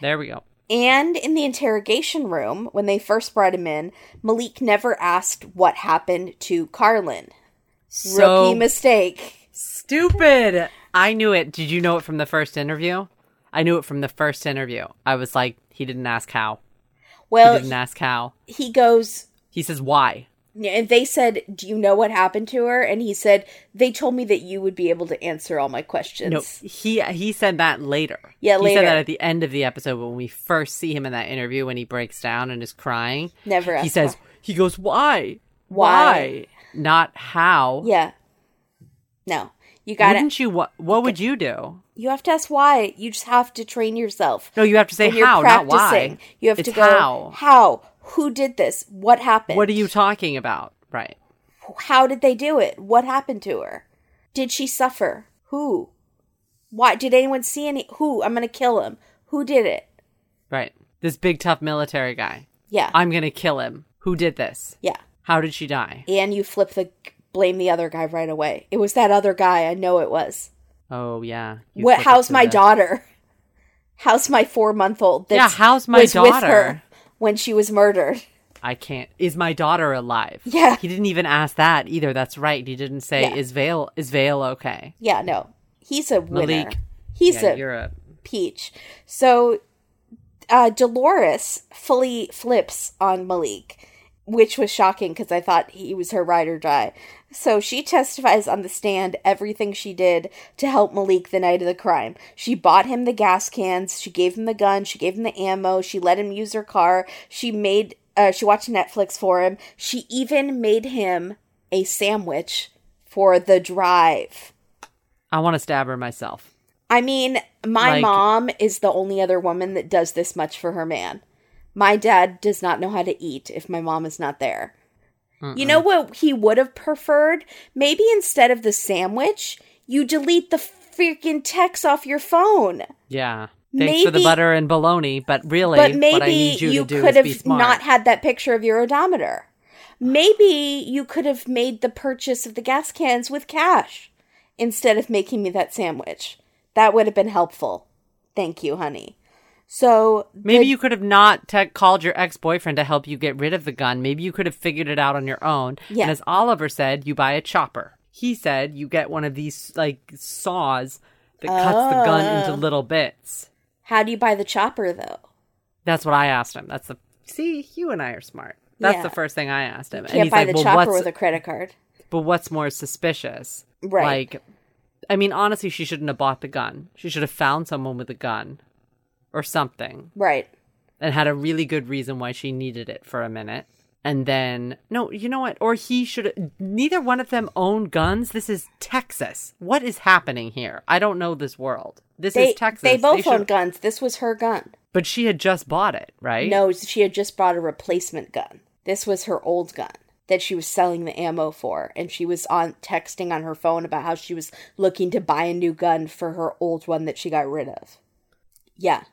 There we go. And in the interrogation room, when they first brought him in, Malik never asked what happened to Karlyn. So Rookie mistake. stupid. I knew it. Did you know it from the first interview? I knew it from the first interview. I was like, he didn't ask how. He Well, didn't ask how. he goes, He says why. And they said, "Do you know what happened to her?" And he said, "They told me that you would be able to answer all my questions." No, he he said that later. Yeah, He said that at the end of the episode when we first see him in that interview when he breaks down and is crying. Never He says why. he goes why Why? not how. Yeah. No, you got Wouldn't you? What What would you do? You have to ask why. You just have to train yourself. No, you have to say how, not why. you have It's to go how. How? Who did this? What happened? What are you talking about? Right. How did they do it? What happened to her? Did she suffer? Who? Why? Did anyone see any? Who? I'm gonna kill him. Who did it? Right. This big tough military guy. Yeah. I'm gonna kill him. Who did this? yeah. How did she die? And you flip the blame the other guy right away. It was that other guy. I know it was. Oh yeah. You what? How's my the- daughter? How's my four month old? Yeah, how's my daughter? When she was murdered? I can't. Is my daughter alive? Yeah. He didn't even ask that either. That's right. He didn't say Yeah. is Vale is Vale okay? Yeah, no, he's a winner. Malik. He's yeah, a you're a peach. So uh, Dolores fully flips on Malik, which was shocking because I thought he was her ride or die. So she testifies on the stand everything she did to help Malik the night of the crime. She bought him the gas cans, she gave him the gun, she gave him the ammo, she let him use her car, she made uh, she watched Netflix for him. She even made him a sandwich for the drive. I want to stab her myself. I mean, my Like- mom is the only other woman that does this much for her man. My dad does not know how to eat if my mom is not there. You know what he would have preferred? Maybe instead of the sandwich, you delete the freaking text off your phone. Yeah. Thanks for the butter and bologna, but really, But what I maybe need you, you, could have not had that picture of your odometer. Maybe you could have made the purchase of the gas cans with cash instead of making me that sandwich. That would have been helpful. Thank you, honey. So Maybe the- you could have not te- called your ex boyfriend to help you get rid of the gun. Maybe you could have figured it out on your own. Yeah. And as Oliver said, you buy a chopper. He said you get one of these like saws that cuts the gun Oh. into little bits. How do you buy the chopper though? That's what I asked him. That's the see, you and I are smart. That's Yeah. the first thing I asked him. and Can't he's buy like, the well, chopper what's with a credit card. but what's more suspicious? Right. Like, I mean, honestly, she shouldn't have bought the gun. She should have found someone with a gun or something Right. and had a really good reason why she needed it for a minute. And then, no, you know what? Or he should. Neither one of them own guns. This is Texas. What is happening here? I don't know this world. This They is Texas. they both should- own guns. This was her gun. But she had just bought it, right? No, she had just bought a replacement gun. This was her old gun that she was selling the ammo for, and she was on texting on her phone about how she was looking to buy a new gun for her old one that she got rid of. Yeah.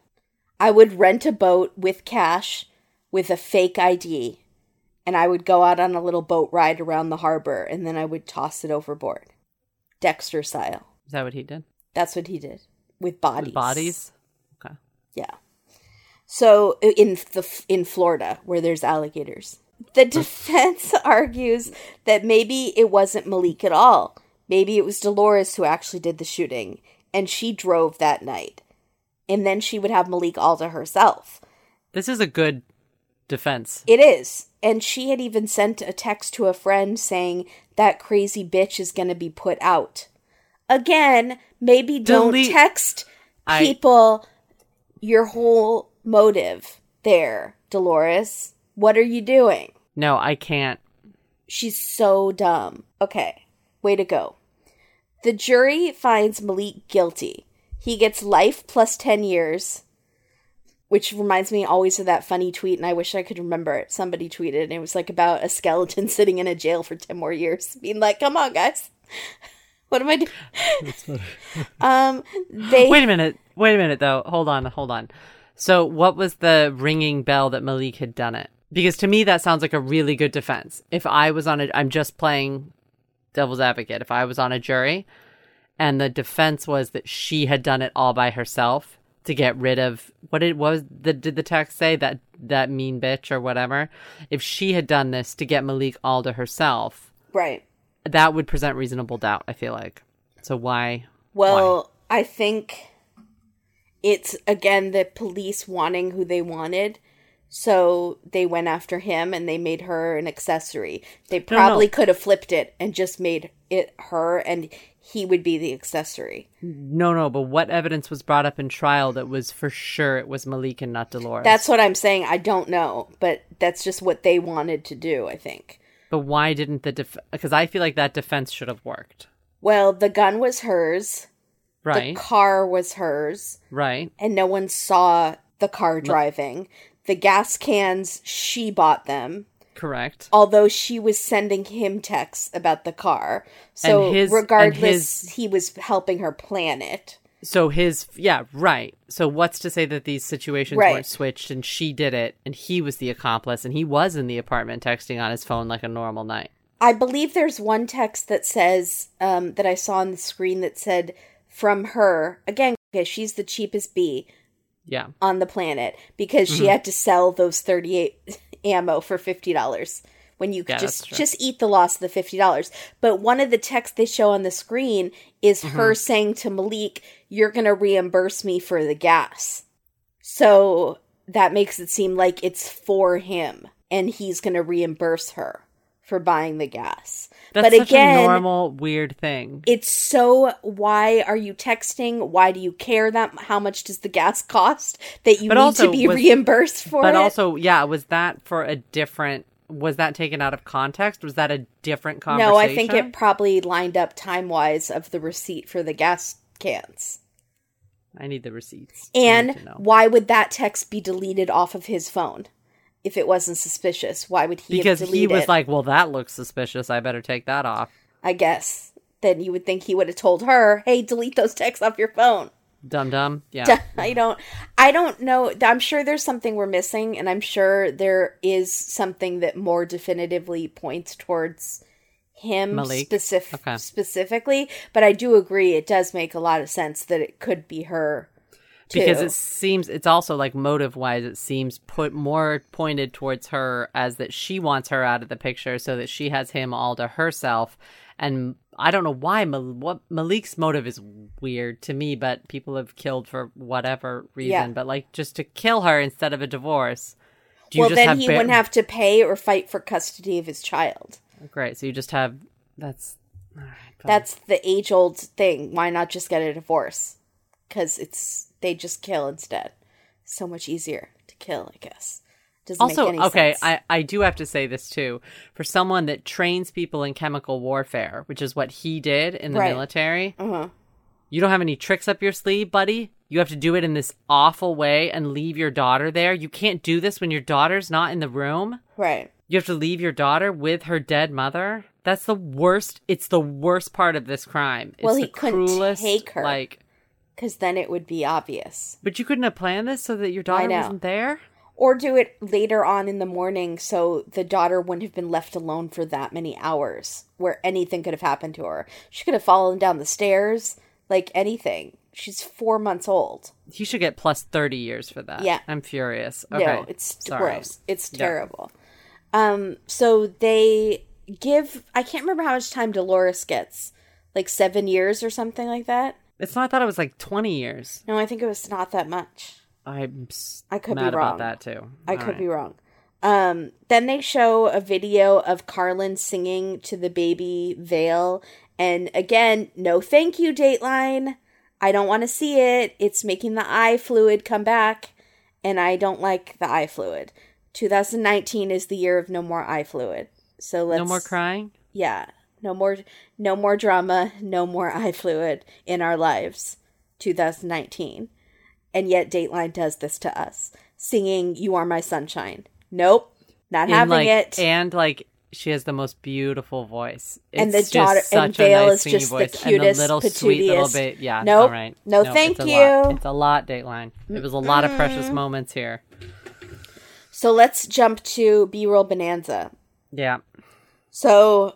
I would rent a boat with cash with a fake ID, and I would go out on a little boat ride around the harbor, and then I would toss it overboard. Dexter style. Is that what he did? That's what he did with bodies. With bodies? Okay. Yeah. So in the in Florida where there's alligators. The defense argues that maybe it wasn't Malik at all. Maybe it was Dolores who actually did the shooting and she drove that night. And then she would have Malik all to herself. This is a good defense. It is. And she had even sent a text to a friend saying that crazy bitch is going to be put out. Again, maybe don't text I- people your whole motive there, Dolores. What are you doing? No, I can't. She's so dumb. Okay, way to go. The jury finds Malik guilty. He gets life plus 10 years, which reminds me always of that funny tweet, and I wish I could remember it. Somebody tweeted, and it was like about a skeleton sitting in a jail for 10 more years, being like, come on, guys. What am I doing? um, they. Wait a minute. Wait a minute, though. Hold on. Hold on. So, what was the ringing bell that Malik had done it? Because to me, that sounds like a really good defense. If I was on a, I'm just playing devil's advocate. If I was on a jury, and the defense was that she had done it all by herself to get rid of what it was. The, did the text say that that mean bitch or whatever? If she had done this to get Malik all to herself, Right. that would present reasonable doubt. I feel like. So why? Well, I think it's again the police wanting who they wanted. So they went after him and they made her an accessory. They no. probably could have flipped it and just made it her and he would be the accessory. No, no, but what evidence was brought up in trial that was for sure it was Malik and not Dolores? That's what I'm saying. I don't know, but that's just what they wanted to do, I think. But why didn't the def? Because I feel like that defense should have worked. Well, the gun was hers, Right, the car was hers, right. and no one saw the car driving. The gas cans, she bought them. Correct. although she was sending him texts about the car. So his- regardless, his- he was helping her plan it. So his, yeah, right. So what's to say that these situations Right. weren't switched and she did it and he was the accomplice and he was in the apartment texting on his phone like a normal night? I believe there's one text that says um, that I saw on the screen that said from her again. Okay, she's the cheapest bee Yeah. on the planet because Mm-hmm. she had to sell those 38 ammo for $50 when you could Yeah, just just eat the loss of the $50 but one of the texts they show on the screen is Mm-hmm. her saying to malik you're going to reimburse me for the gas so that makes it seem like it's for him and he's going to reimburse her for buying the gas That's but again a normal weird thing. it's so why are you texting why do you care that how much does the gas cost that you But need also to be was- reimbursed for But it also, yeah, was that for a different was that taken out of context? Was that a different conversation? No, I think it probably lined up time wise of the receipt for the gas cans. I need the receipts. I need to And why would that text be deleted off of his phone if it wasn't suspicious? Why would he because he was it? like, "Well, that looks suspicious. I better take that off." I guess. Then you would think he would have told her, "Hey, delete those texts off your phone." Dum dum. Yeah. I don't I don't know. I'm sure there's something we're missing and I'm sure there is something that more definitively points towards him specific Okay. specifically, but I do agree it does make a lot of sense that it could be her too. because it seems it's also like motive wise it seems put more pointed towards her as that she wants her out of the picture so that she has him all to herself and i don't know why Mal- what malik's motive is weird to me but people have killed for whatever reason Yeah. but like just to kill her instead of a divorce do you well, then he Bar- wouldn't have to pay or fight for custody of his child. great so you just have that's all right. That's the age old thing. Why not just get a divorce? Because it's they just kill instead. So much easier to kill, I guess. Doesn't also make any okay sense. I, I do have to say this too for someone that trains people in chemical warfare which is what he did in the Right. military Uh-huh. you don't have any tricks up your sleeve buddy you have to do it in this awful way and leave your daughter there you can't do this when your daughter's not in the room right. you have to leave your daughter with her dead mother that's the worst it's the worst part of this crime it's Well, he couldn't cruelest take her. like Because then it would be obvious. but you couldn't have planned this so that your daughter wasn't there Or do it later on in the morning so the daughter wouldn't have been left alone for that many hours where anything could have happened to her. She could have fallen down the stairs, like anything. She's four months old. he should get plus 30 years for that Yeah. i'm furious okay No, it's Sorry. gross. It's Yeah. terrible. Um, so they give I can't remember how much time Dolores gets. Like seven years or something like that. It's not. I thought it was like twenty years. No, I think it was not that much. I'm I could be wrong. about that too. I All could right. be wrong. Um, then they show a video of Karlyn singing to the baby Vale, and again, no thank you, Dateline. I don't want to see it. It's making the eye fluid come back, and I don't like the eye fluid. 2019 is the year of no more eye fluid. So let's No more crying. Yeah, no more, no more drama, no more eye fluid in our lives. 2019, and yet Dateline does this to us, singing "You Are My Sunshine." Nope, not And, having like, it. And like she has the most beautiful voice. And It's the daughter- and such a Vale nice is just the cutest, and the little sweet little bit. Yeah. Nope. All right. No, Nope, thank it's you. Lot. It's a lot. Dateline. It was a lot of precious moments here. so let's jump to B-roll bonanza. Yeah. So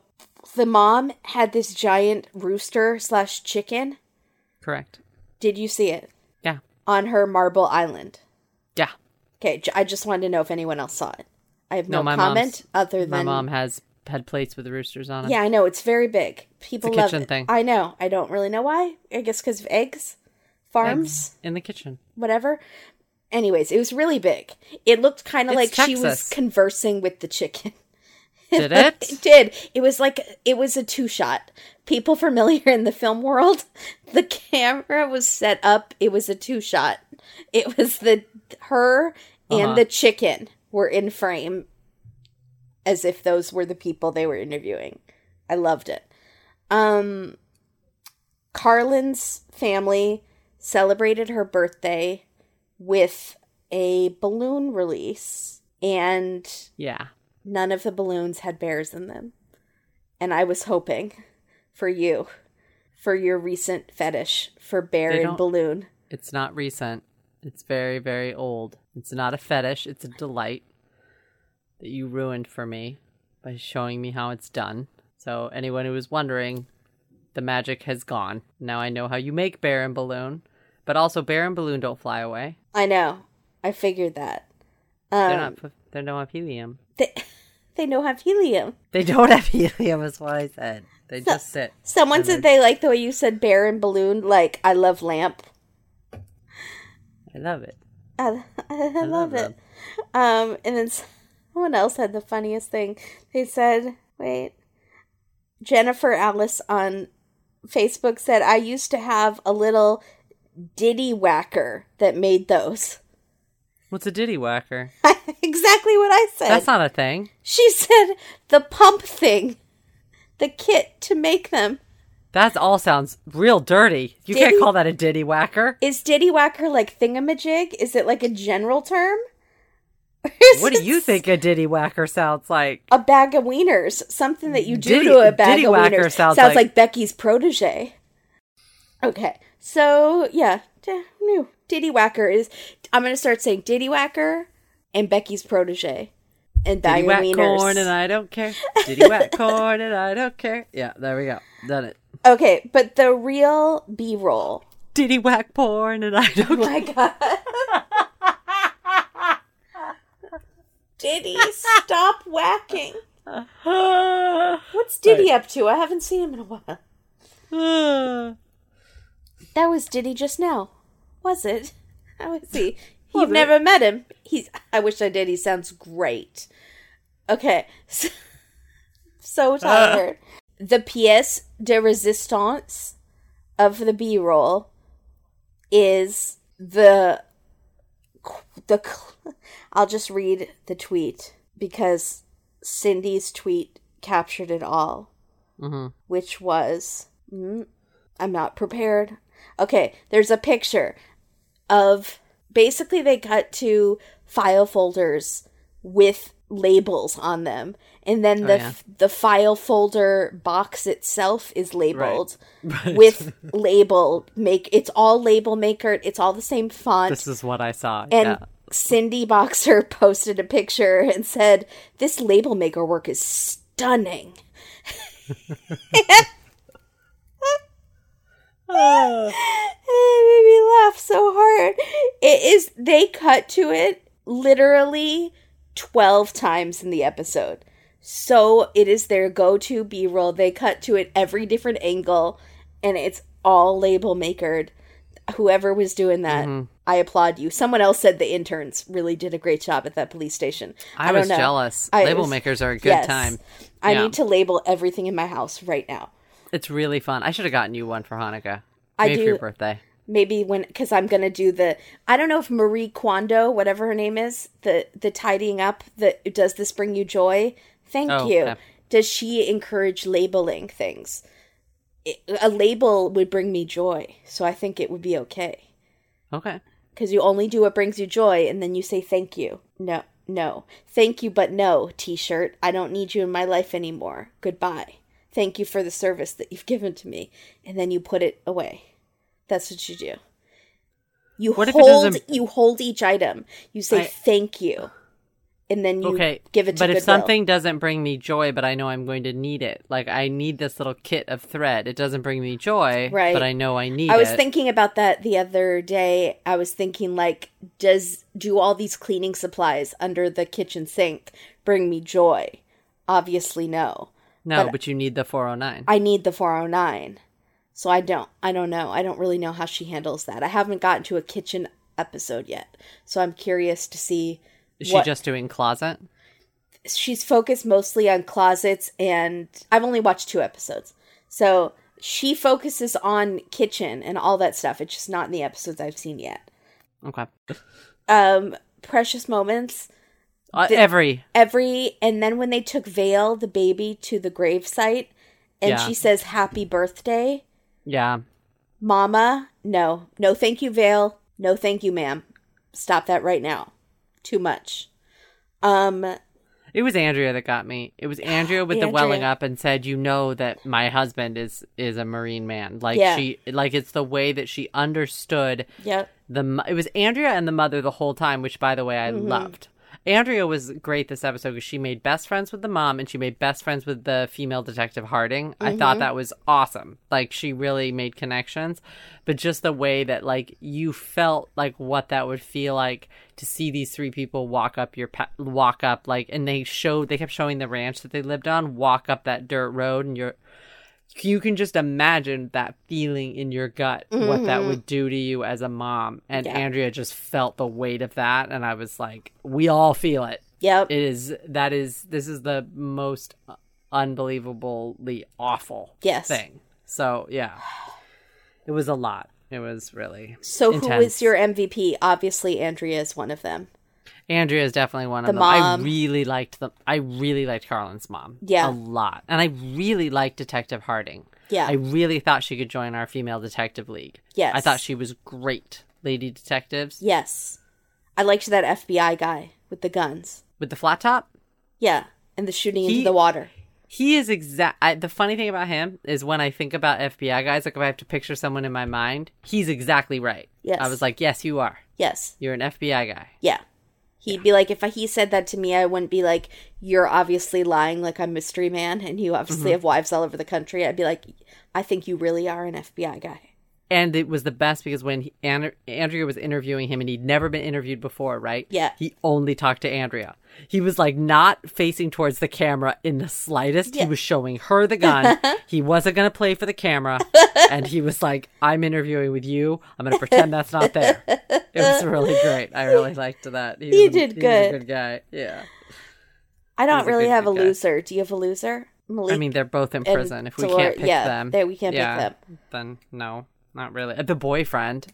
the mom had this giant rooster slash chicken. Correct. Did you see it Yeah. on her marble island? Yeah. Okay, I just wanted to know if anyone else saw it. I have no, No, comment other than My mom has had plates with roosters on it. Yeah, I know it's very big. People a love kitchen it. thing. I know. I don't really know why. I guess because of eggs, farms, in the kitchen. whatever. Anyways, it was really big. It looked kind of like It's she was conversing with the chicken. Did it? It did. It was like it was a two shot. People familiar in the film world, the camera was set up. It was a two shot. It was the her and Uh-huh. the chicken were in frame, as if those were the people they were interviewing. I loved it. Um, Karlyn's family celebrated her birthday with a balloon release, and Yeah. None of the balloons had bears in them. And I was hoping for you, for your recent fetish for bear They and don't- balloon. It's not recent. It's very, very old. It's not a fetish. It's a delight that you ruined for me by showing me how it's done. So, anyone who was wondering, the magic has gone. Now I know how you make bear and balloon. But also, bear and balloon don't fly away. I know. I figured that. Um, They're not. pu- They don't have helium. They, they don't have helium. They don't have helium. Is what I said. They So- just sit. Someone said they like the way you said bear and balloon. Like I love lamp. I love it. I, I love, love it. Um, and then someone else had the funniest thing. They said, "Wait." Jennifer Alice on Facebook said, "I used to have a little ditty whacker that made those." What's a diddy whacker? exactly what I said. That's not a thing. she said the pump thing, the kit to make them. That all sounds real dirty. You Diddy- can't call that a diddy whacker. Is diddy whacker like thingamajig? Is it like a general term? What do you think a diddy whacker sounds like? A bag of wieners, something that you do Diddy- to a bag diddy of whacker wieners. sounds like... like- Becky's protege. Okay, so yeah, d- no, Diddy Whacker is. I'm gonna start saying Diddy Whacker and Becky's protege and Diddy whack wieners. corn and I don't care. Diddy whack corn and I don't care. Yeah, there we go. Done it. Okay, but the real B-roll. Diddy whack porn and I oh don't Oh my god. Diddy, stop whacking. What's Diddy up to? I haven't seen him in a while. That was Diddy just now. Was it? How is he? You've it? never met him. He's I wish I did. He sounds great. Okay. So, so tired. the pièce de résistance of the B-roll is the the I'll just read the tweet because Cindy's tweet captured it all mhm. which was mm, I'm not prepared. Okay, there's a picture of basically they cut to file folders with labels on them and then Oh, the yeah. the file folder box itself is labeled Right. with label make it's all label maker it's all the same font This is what I saw. and yeah. Cindy Boxer posted a picture and said, This label maker work is stunning. it made me laugh so hard. It is, they cut to it literally 12 times in the episode. So it is their go to B roll. They cut to it every different angle and it's all label makered. Whoever was doing that, Mm-hmm. I applaud you. Someone else said the interns really did a great job at that police station. I, don't was know. jealous. I Label was- makers are a good Yes. time. I Yeah. need to label everything in my house right now. It's really fun. I should have gotten you one for Hanukkah. I Maybe for your birthday. maybe when because i'm gonna do the i don't know if marie kondo whatever her name is the the tidying up the does this bring you joy? Thank Oh, you. does she encourage labeling things? It- a label would bring me joy so i think it would be okay. Okay. because you only do what brings you joy and then you say thank you. No no. Thank you but no t-shirt. I don't need you in my life anymore. Goodbye thank you for the service that you've given to me and then you put it away that's what you do you What hold you hold each item you say I- thank you and then you Okay. give it to but if something doesn't bring me joy, but I know I'm going to need it, like I need this little kit of thread. It doesn't bring me joy, Right. but I know I need I was it. thinking about that the other day. I was thinking like does do all these cleaning supplies under the kitchen sink bring me joy? Obviously no. No, but- but, you need the 409. I need the 409. So I don't I don't know. I don't really know how she handles that. I haven't gotten to a kitchen episode yet. So I'm curious to see Is she just doing closet? she's focused mostly on closets and I've only watched two episodes. So she focuses on kitchen and all that stuff. It's just not in the episodes I've seen yet. Okay. Um precious moments Uh, The- every every and then when they took Vale the baby to the gravesite and Yeah. she says happy birthday yeah. Mama, no. No thank you, Vale. No thank you, ma'am. Stop that right now. Too much. Um It was Andrea that got me. It was Andrea with the welling up and said, "You know that my husband is is a marine man." Like Yeah. she like it's the way that she understood yep. the it was Andrea and the mother the whole time, which by the way I Mm-hmm. loved. Andrea was great this episode because she made best friends with the mom and she made best friends with the female detective Harding. I Mm-hmm. thought that was awesome. Like she really made connections, but just the way that like you felt like what that would feel like to see these three people walk up your pa- walk up like and they showed they kept showing the ranch that they lived on walk up that dirt road and you're you can just imagine that feeling in your gut what that would do to you as a mom and Mm-hmm. Yeah. andrea just felt the weight of that and i was like we all feel it Yep. it is that is this is the most unbelievably awful Yes. thing so yeah it was a lot it was really So who intense. is your MVP? Obviously Andrea is one of them. Andrea is definitely one of The them. I really liked them. I really liked Karlyn's mom. Yeah. a lot, and I really liked Detective Harding. Yeah. I really thought she could join our female detective league. Yes. I thought she was great. Lady detectives Yes. I liked that FBI guy with the guns. with the flat top. Yeah. And the shooting He- into the water. He is exact. The funny thing about him is when I think about FBI guys, like if I have to picture someone in my mind, he's exactly right. Yes. I was like, yes, you are. Yes. You're an FBI guy. Yeah. He'd be like, if he said that to me, I wouldn't be like, you're obviously lying like I'm mystery man and you obviously Mm-hmm. have wives all over the country. I'd be like, I think you really are an FBI guy. And it was the best because when he, An- Andrea was interviewing him and he'd never been interviewed before, right? Yeah. He only talked to Andrea. He was like not facing towards the camera in the slightest. He was showing her the gun. he wasn't going to play for the camera. and he was like, I'm interviewing with you. I'm going to pretend that's not there. It was really great. I really liked that. He did he was a good. good guy. Yeah. I don't a really good have a guy. loser. Do you have a loser? Malik? I mean, they're both in prison. If we Dolor- can't pick yeah, them, they- we can't pick them. Then no, not really. Uh, The boyfriend,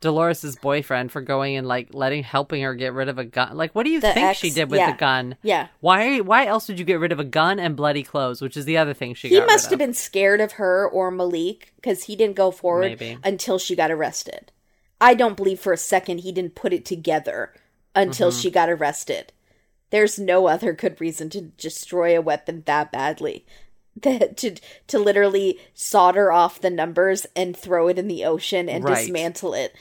Dolores's boyfriend, for going and like letting helping her get rid of a gun. Like, what do you The think ex- she did with yeah. the gun? yeah. Why? Why else would you get rid of a gun and bloody clothes? Which is the other thing she He must have been scared of her or Malik because he didn't go forward Maybe. until she got arrested. I don't believe for a second he didn't put it together until Mm-hmm. she got arrested. There's no other good reason to destroy a weapon that badly. That to to literally solder off the numbers and throw it in the ocean and Right. dismantle it,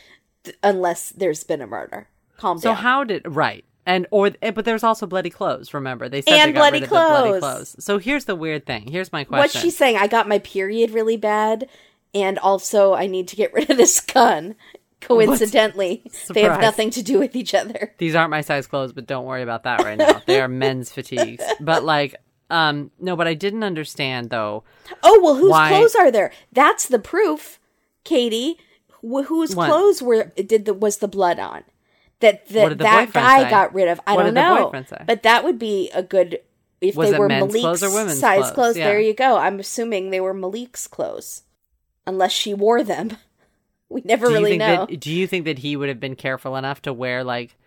th- unless there's been a murder. Calm So down. how did right? And or eh, but there's also bloody clothes. Remember they said And they got bloody the bloody clothes. clothes. So here's the weird thing. Here's my question. What's she saying, I got my period really bad, and also I need to get rid of this gun. Coincidentally, they have nothing to do with each other. These aren't my size clothes, but don't worry about that right now. they are men's fatigues. But like, um, no, but I didn't understand though. Oh well, whose Why- clothes are there? That's the proof, Katie. Wh- whose What? clothes were did the was the blood on? That that the that guy say? got rid of. I What don't know, but that would be a good if Was they were Malik's clothes or women's size clothes? clothes. Yeah. There you go. I'm assuming they were Malik's clothes, unless she wore them. We never do really know. That, do you think that he would have been careful enough to wear like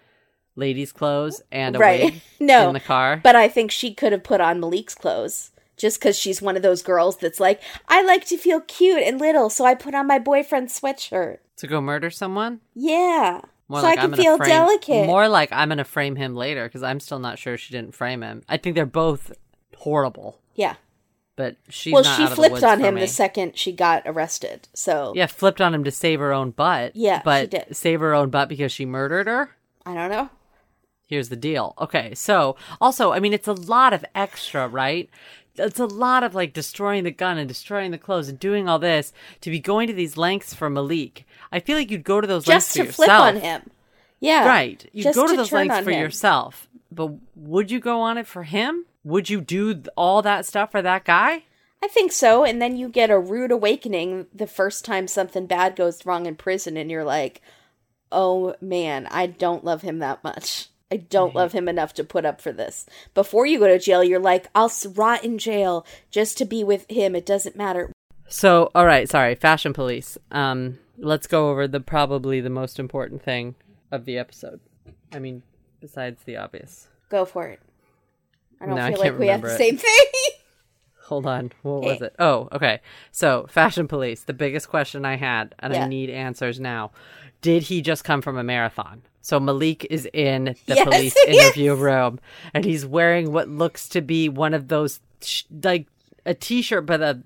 ladies' clothes and a Right. wig No, in the car? But I think she could have put on Malik's clothes just because she's one of those girls that's like, I like to feel cute and little, so I put on my boyfriend's sweatshirt. to go murder someone? Yeah. More so like I I'm can feel frame, delicate. More like I'm gonna frame him later because I'm still not sure she didn't frame him. I think they're both horrible, yeah. but she well, not she out of the flipped on him me. the second she got arrested. So Yeah, flipped on him to save her own butt. Yeah, she but did. save her own butt because she murdered her. I don't know. Here's the deal. Okay, so also, I mean, it's a lot of extra, right? It's a lot of like destroying the gun and destroying the clothes and doing all this to be going to these lengths for Malik. I feel like you'd go to those Just to lengths for flip yourself. on him. Yeah. Right. You go to to those lengths for him. yourself. But would you go on it for him? Would you do all that stuff for that guy? I think so. And then you get a rude awakening the first time something bad goes wrong in prison, and you're like, oh man, I don't love him that much. I don't love him enough to put up for this. Before you go to jail, you're like, I'll rot in jail just to be with him. It doesn't matter. So, all right, sorry, fashion police. Um, let's go over the probably the most important thing of the episode. I mean, besides the obvious. Go for it. I don't No, I feel can't like we have the it. same thing. Hold on. What was it? Oh, okay. So, fashion police. The biggest question I had, and Yeah. I need answers now. Did he just come from a marathon? So Malik is in the Yes, police interview room, and he's wearing what looks to be one of those, sh- like a t-shirt, but a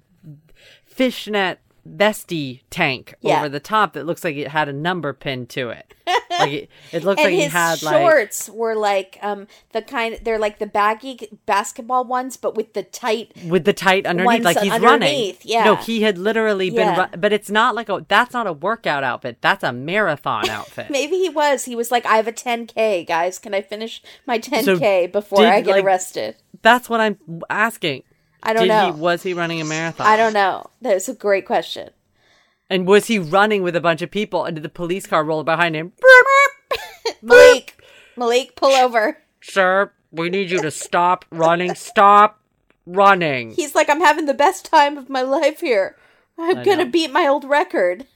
fishnet vesty tank Yeah. over the top that looks like it had a number pinned to it. like it, it looks like he had like shorts were like um the kind they're like the baggy basketball ones, but with the tight. with the tight underneath, like he's running. yeah. No, he had literally been, Yeah. ru- but it's not like a. That's not a workout outfit. That's a marathon outfit. Maybe he was. He was like, I have a 10k, guys. Can I finish my 10k before did, I get like- arrested? That's what I'm asking. I don't Did know. he? Was he running a marathon? I don't know. That's a great question. And was he running with a bunch of people? And did the police car roll behind him? Malik, Malik, pull over. Sir, we need you to stop running. Stop running. He's like, I'm having the best time of my life here. I'm I gonna know. beat my old record.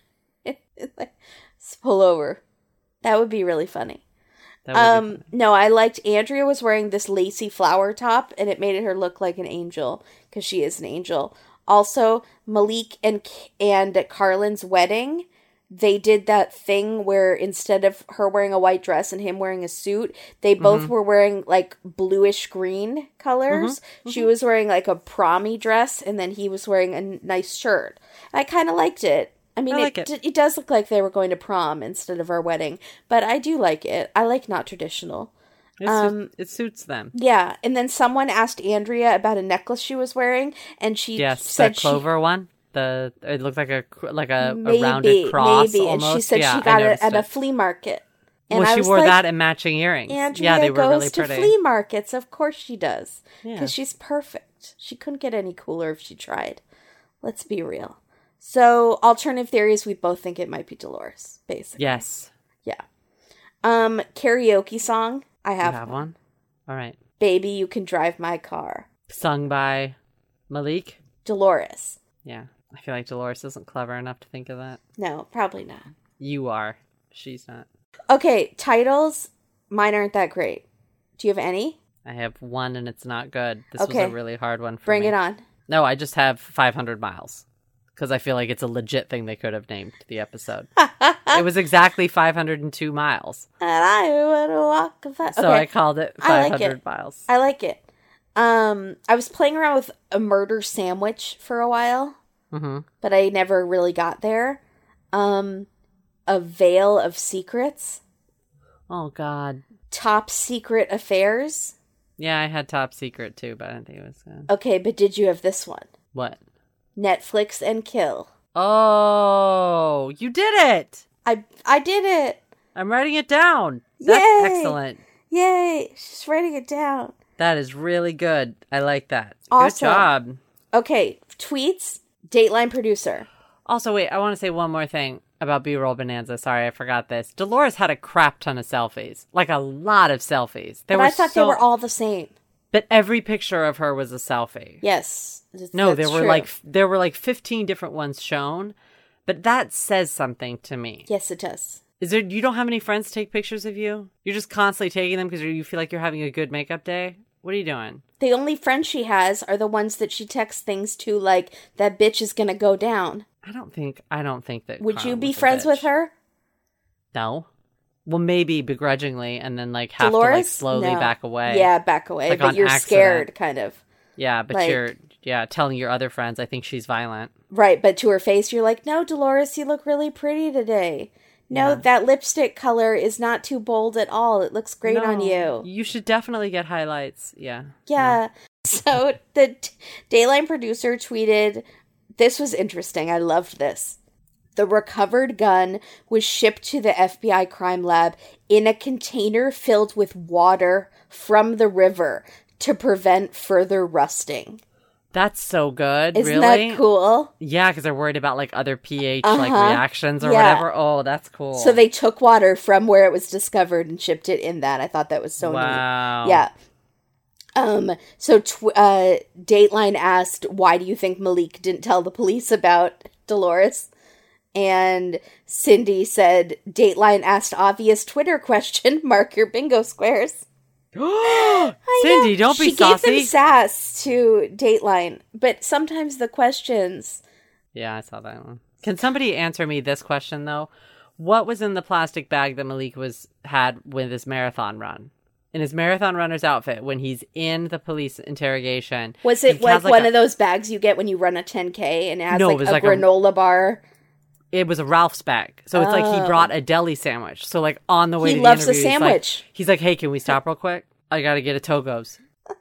"Just pull over. That would be really funny. Um, no, I liked Andrea was wearing this lacy flower top, and it made her look like an angel because she is an angel. Also, Malik and and Karlyn's wedding, they did that thing where instead of her wearing a white dress and him wearing a suit, they both were wearing like bluish green colors. She was wearing like a promy dress, and then he was wearing a nice shirt. I kind of liked it. I mean, I like it, it. d- it does look like they were going to prom instead of our wedding, but I do like it. I like not traditional. It's um, just- it suits them. Yeah, and then someone asked Andrea about a necklace she was wearing, and she Yes, said the clover one. The it looked like a like a, she a rounded cross maybe, almost. and she said yeah, she got it at a flea market. And well, I she wore like, that and matching earrings. Andrea yeah, they were goes really to flea markets. Of course she does, Yeah. because she's perfect. She couldn't get any cooler if she tried. Let's be real. So, alternative theories, we both think it might be Dolores, basically. yes, Yeah. Um, karaoke song. I you have, have one. All right, Baby, You Can Drive My Car. sung by Malik. Dolores. Yeah, I feel like Dolores isn't clever enough to think of that. No, probably not. You are. She's not. Okay, titles. Mine aren't that great. Do you have any? I have one and it's not good. This was a really hard one for me. Bring me. it on. No, I just have 500 miles because I feel like it's a legit thing they could have named the episode. it was exactly 502 miles, And I would walk fa- so okay. I called it I like 500 it. miles. I like it. Um, I was playing around with a murder sandwich for a while, hmm but I never really got there. Um, a veil of secrets, Oh God. top secret affairs. Yeah, I had top secret too, but I didn't think it was good. Okay, but did you have this one? What? Netflix and kill. Oh, you did it! I I did it. I'm writing it down. That's Yay! excellent. Yay! She's writing it down. That is really good. I like that. Awesome. Good job. Okay, tweets. Dateline producer. Also, wait, I want to say one more thing about B roll bonanza. Sorry, I forgot this. Dolores had a crap ton of selfies, like a lot of selfies. There But I thought so- they were all the same. But every picture of her was a selfie. Yes. no, there were true. like there were like fifteen different ones shown, but that says something to me. Yes, it does. Is there? You don't have any friends take pictures of you? You're just constantly taking them because you feel like you're having a good makeup day. What are you doing? The only friends she has are the ones that she texts things to, like that bitch is gonna go down. I don't think. I don't think that. Would you be friends with her? No. Well, maybe begrudgingly, and then like have Dolores? to like slowly No. back away. Yeah, back away. Like but you're accident. scared, kind of. Yeah, but Like- you're yeah telling your other friends. I think she's violent. Right, but to her face, you're like, no, Dolores, you look really pretty today. No, Yeah. that lipstick color is not too bold at all. It looks great on you. You should definitely get highlights. Yeah. Yeah. So the t- Dateline producer tweeted, This was interesting. I loved this. The recovered gun was shipped to the FBI crime lab in a container filled with water from the river to prevent further rusting. That's so good. Isn't really? that cool? Yeah, because they're worried about like other pH like Uh-huh. reactions or Yeah. whatever. Oh, that's cool. So they took water from where it was discovered and shipped it in that. I thought that was so neat. wow. Yeah. Um. So, tw- uh, Dateline asked, "Why do you think Malik didn't tell the police about Dolores?" And Cindy said, "Dateline asked obvious Twitter question. Mark your bingo squares." Cindy, don't be she saucy. gave them sass to Dateline, but sometimes the questions. Yeah, I saw that one. Can somebody answer me this question though? What was in the plastic bag that Malik was had with his marathon run? In his marathon runner's outfit, when he's in the police interrogation, Was it like has, one a- of those bags you get when you run a 10k and it has No, it like was a like a- granola bar? It was a Ralph's bag, so it's like he Oh. brought a deli sandwich. So like on the way, He to loves the interview, he's like- sandwich. He's like, "Hey, can we stop real quick? I gotta get a Togo's."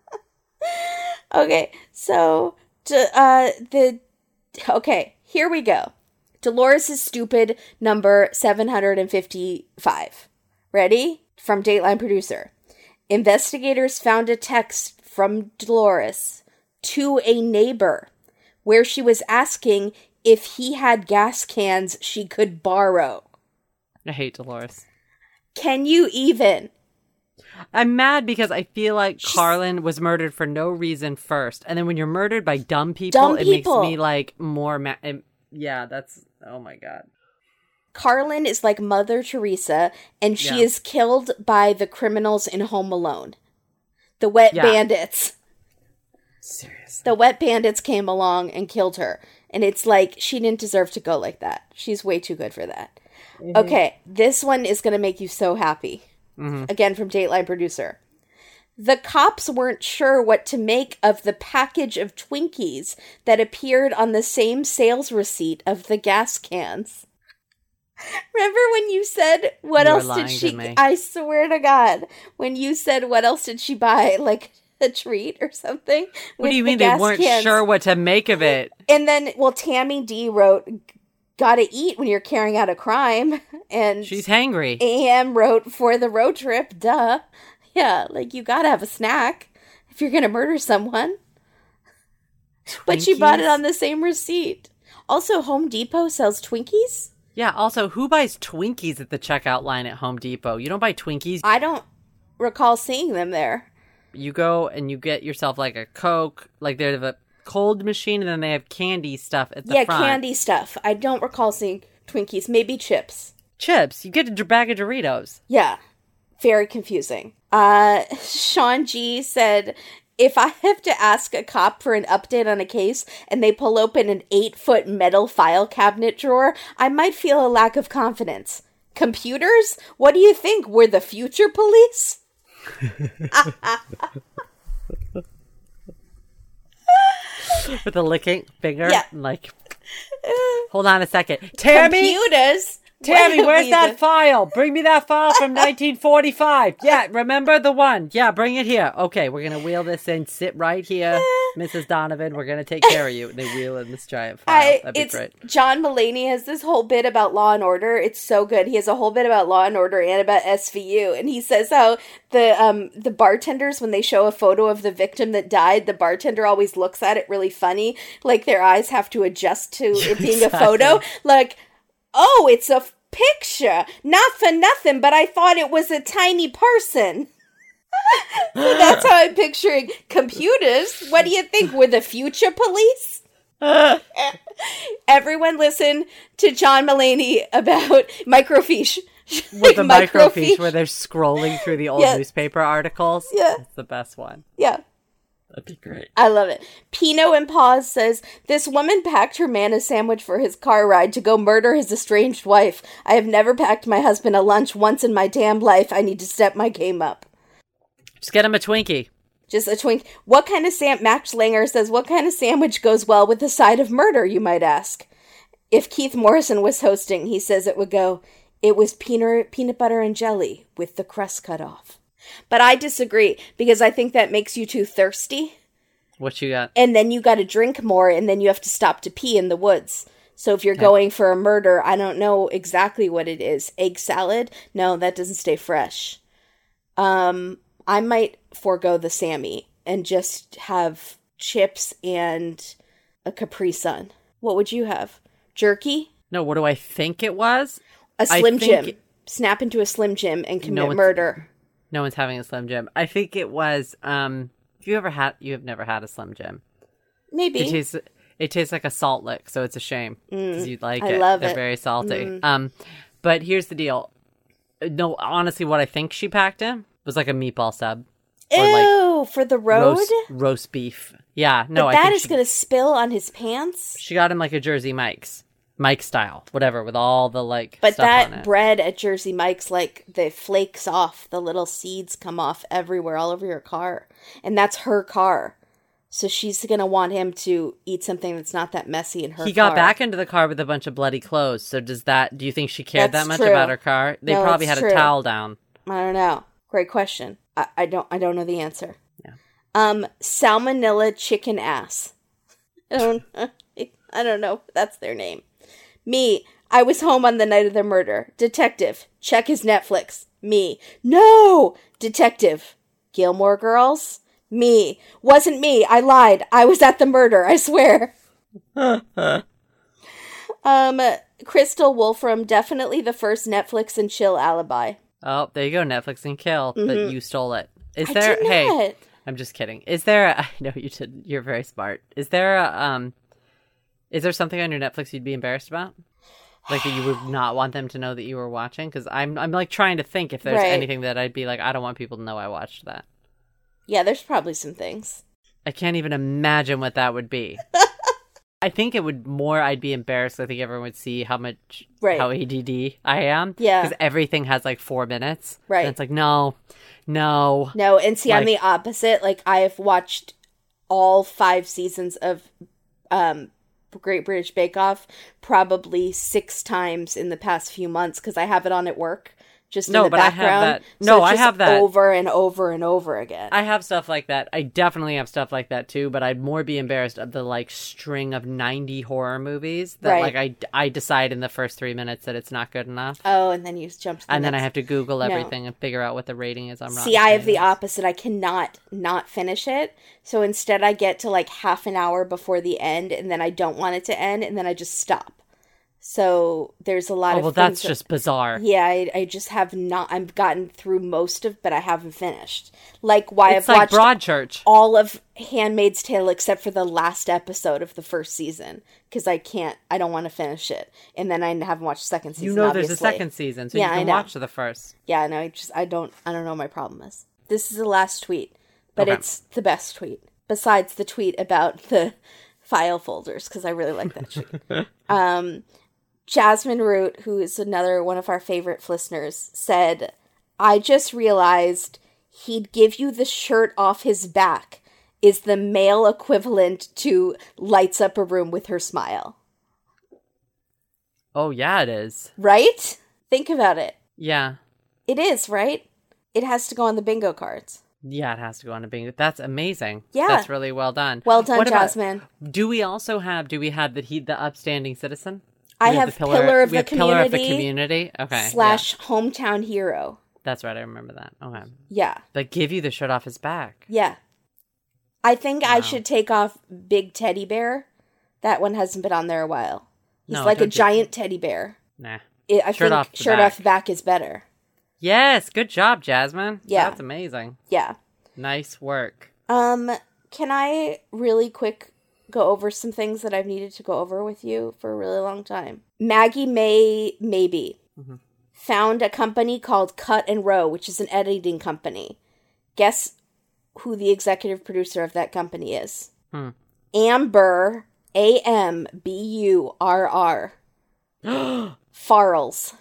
Okay, so to, uh the okay, here we go. Dolores is stupid number 755. Ready? From Dateline producer. Investigators found a text from Dolores to a neighbor where she was asking if he had gas cans she could borrow. I hate Dolores. Can you even? I'm mad because I feel like Karlyn was murdered for no reason first, and then when you're murdered by dumb people, Dumb it people. makes me like more. Ma- um, yeah, that's oh my god. Karlyn is like Mother Teresa, and she Yeah. is killed by the criminals in Home Alone. The wet Yeah. bandits. Serious. The wet bandits came along and killed her. And it's like, she didn't deserve to go like that. She's way too good for that. Okay, this one is going to make you so happy. Again, from Dateline producer. The cops weren't sure what to make of the package of Twinkies that appeared on the same sales receipt of the gas cans. Remember when you said what You else did she. I swear to god when you said what else did she buy like a treat or something What do you with the mean they weren't cans. sure what to make of it? And then, well, Tammy D wrote, "Gotta eat when you're carrying out a crime," and She's hangry. AM wrote, "For the road trip, duh." Yeah, like you gotta have a snack if you're gonna murder someone. But she bought it on the same receipt. Also, Home Depot sells Twinkies. Yeah, also, who buys Twinkies at the checkout line at Home Depot? You don't buy Twinkies. I don't recall seeing them there. You go and you get yourself like a Coke, like they have a cold machine, and then they have candy stuff at the yeah, front. candy stuff. I don't recall seeing Twinkies. Maybe chips. Chips. You get a bag of Doritos. Yeah. Very confusing. Uh Sean G said if I have to ask a cop for an update on a case and they pull open an eight foot metal file cabinet drawer, I might feel a lack of confidence. Computers? What do you think? We're the future police? With a licking finger. Yeah. Like, uh, hold on a second. Tammy! Computers? Tammy, where's that file? Bring me that file from 1945. Yeah, remember the one? Yeah, bring it here. Okay, we're gonna wheel this in. Sit right here, Mrs. Donovan. We're gonna take care of you. They wheel in this giant file. I, That'd be it's great. John Mulaney has this whole bit about Law and Order. It's so good. He has a whole bit about Law and Order and about SVU, and he says how the um the bartenders when they show a photo of the victim that died, the bartender always looks at it really funny, like their eyes have to adjust to it being a photo, like oh, it's a f- picture, not for nothing, but I thought it was a tiny person. so that's how I'm picturing computers. What do you think? We're the future police? Everyone listen to John Mulaney about microfiche. With the microfiche where they're scrolling through the old Yeah. newspaper articles. Yeah. It's the best one. Yeah, That'd be great. I love it. Pino and Pause says this woman packed her man a sandwich for his car ride to go murder his estranged wife. I have never packed my husband a lunch once in my damn life. I need to step my game up. Just get him a Twinkie. Just a twink. What kind of sam? Max Langer says, "What kind of sandwich goes well with the side of murder?" You might ask. If Keith Morrison was hosting, he says it would go. It was peanut peanut butter and jelly with the crust cut off. But I disagree because I think that makes you too thirsty, What you got? and then you got to drink more, and then you have to stop to pee in the woods. So if you're going for a murder, I don't know exactly what it is. Egg salad? No, that doesn't stay fresh. Um, I might forego the Sammy and just have chips and a Capri Sun. What would you have? Jerky? No, what do I think it was? A Slim think- Jim. Snap into a Slim Jim and commit it's- murder. No one's having a Slim Jim. I think it was. Um, have you ever had? You have never had a Slim Jim. Maybe. It tastes. It tastes like a salt lick, so it's a shame because you'd like Mm, I love it. love They're it. Mm. very salty. Um, but here's the deal. No, honestly, what I think she packed in was like a meatball sub, Ew, like for the road? roast roast beef. Yeah, no, but I that is she, going to spill on his pants. she got him like a Jersey Mike's, Mike style, whatever, with all the like. But stuff on that bread at Jersey Mike's, like the flakes off, the little seeds come off everywhere, all over your car, and that's her car. So she's gonna want him to eat something that's not that messy in her. he got car. back into the car with a bunch of bloody clothes. So does that? Do you think she cared That's that much true. about her car? They No, probably had true. a towel down. I don't know. Great question. I, I don't. I don't know the answer. Yeah. Um, salmonella chicken ass. I don't. I don't know. That's their name. Me. I was home on the night of the murder. Detective. Check his Netflix. Me. No. Detective. Gilmore Girls. Me. Wasn't me. I lied. I was at the murder. I swear. um, Crystal Wolfram. Definitely the first Netflix and chill alibi. Oh, there you go, Netflix and kill. But you stole it. Is Mm-hmm. I there? Hey. I'm just kidding. Is there? A, I know you did. You're very smart. Is there? A, um, is there something on your Netflix you'd be embarrassed about? Like that you would not want them to know that you were watching? Because I'm I'm like trying to think if there's Right. anything that I'd be like, I don't want people to know I watched that. Yeah, there's probably some things. I can't even imagine what that would be. I think it would more. I'd be embarrassed. I think everyone would see how much Right. how ADD I am. Yeah. because everything has like four minutes. Right. and it's like no, no. No, and see, I'm the opposite. Like, I have watched all five seasons of um, Great British Bake Off probably six times in the past few months because I have it on at work, just No, in the but I have background. that- no, it's I have that. over and over and over again. I have stuff like that. I definitely have stuff like that too, but I'd more be embarrassed of the like string of 90 horror movies that Right. like I, I decide in the first three minutes that it's not good enough. oh, and then you jump to the and then I have to Google No. everything and figure out what the rating is Rotten See, I have the opposite. I cannot not finish it. So instead, I get to like half an hour before the end, and then I don't want it to end, and then I just stop. So there's a lot Oh, of well, that's that- just bizarre. Yeah, I, I just have not. I've gotten through most of, but I haven't finished. Like why It's I've like watched Broadchurch. all of *Handmaid's Tale* except for the last episode of the first season because I can't. I don't want to finish it, and then I haven't watched the second season. You know there's a second season, so Yeah, you I can know. watch the first. Yeah, no, I just I don't I don't know what my problem is. This is the last tweet, but Okay. it's the best tweet besides the tweet about the file folders because I really like that tweet. um, Jasmine Root, who is another one of our favorite listeners, said, "I just realized he'd give you the shirt off his back." Is the male equivalent to lights up a room with her smile, Oh yeah, it is. right? Think about it. Yeah, It is, right? It has to go on the bingo cards. yeah, it has to go on a bingo. That's amazing. Yeah. that's really well done. Well done, What about- Jasmine. do we also have? Do we have the he the upstanding citizen? I We have the pillar, of the have pillar of the community. Okay, slash hometown hero. that's right. I remember that. Okay, Yeah, but give you the shirt off his back. yeah. I think I should take off Big Teddy Bear. That one hasn't been on there a while. He's No, like a giant teddy bear. Nah. It, I Shirt think off shirt back. off back is better. Yes, good job, Jasmine. Yeah. that's amazing. Yeah. Nice work. Um, can I really quick go over some things that I've needed to go over with you for a really long time? Maggie May maybe Mm-hmm. found a company called Cut and Row, which is an editing company. Guess who the executive producer of that company is? Hmm. Amber A M B U R R Farrells.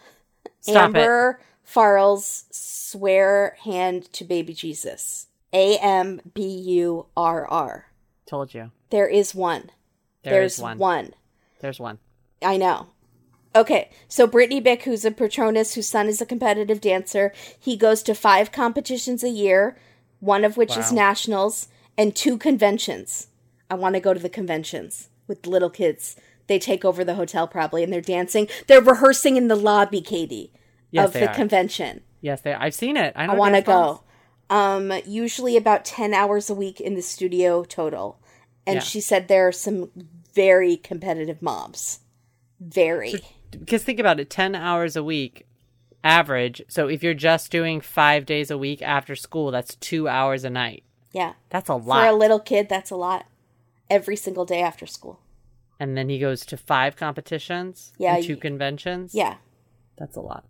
Stop it. Amber Farrell's swear hand to baby Jesus. A M B U R R. Told you. There is one. There is There's one. one. There's one. I know. Okay, so Brittany Bick, who's a Patronus, whose son is a competitive dancer, he goes to five competitions a year, one of which is nationals, and two conventions. I want to go to the conventions with little kids. They take over the hotel probably, and they're dancing. They're rehearsing in the lobby, Katie, Yes, of the are. convention. Yes, they. I've seen it. I, I want to go. Um, usually about 10 hours a week in the studio total. And Yeah. she said there are some very competitive mobs. Very. Because think about it, ten hours a week, average. So if you're just doing five days a week after school, that's two hours a night. yeah. That's a lot. For a little kid, that's a lot. Every single day after school. and then he goes to five competitions. Yeah, and two conventions. Yeah. that's a lot.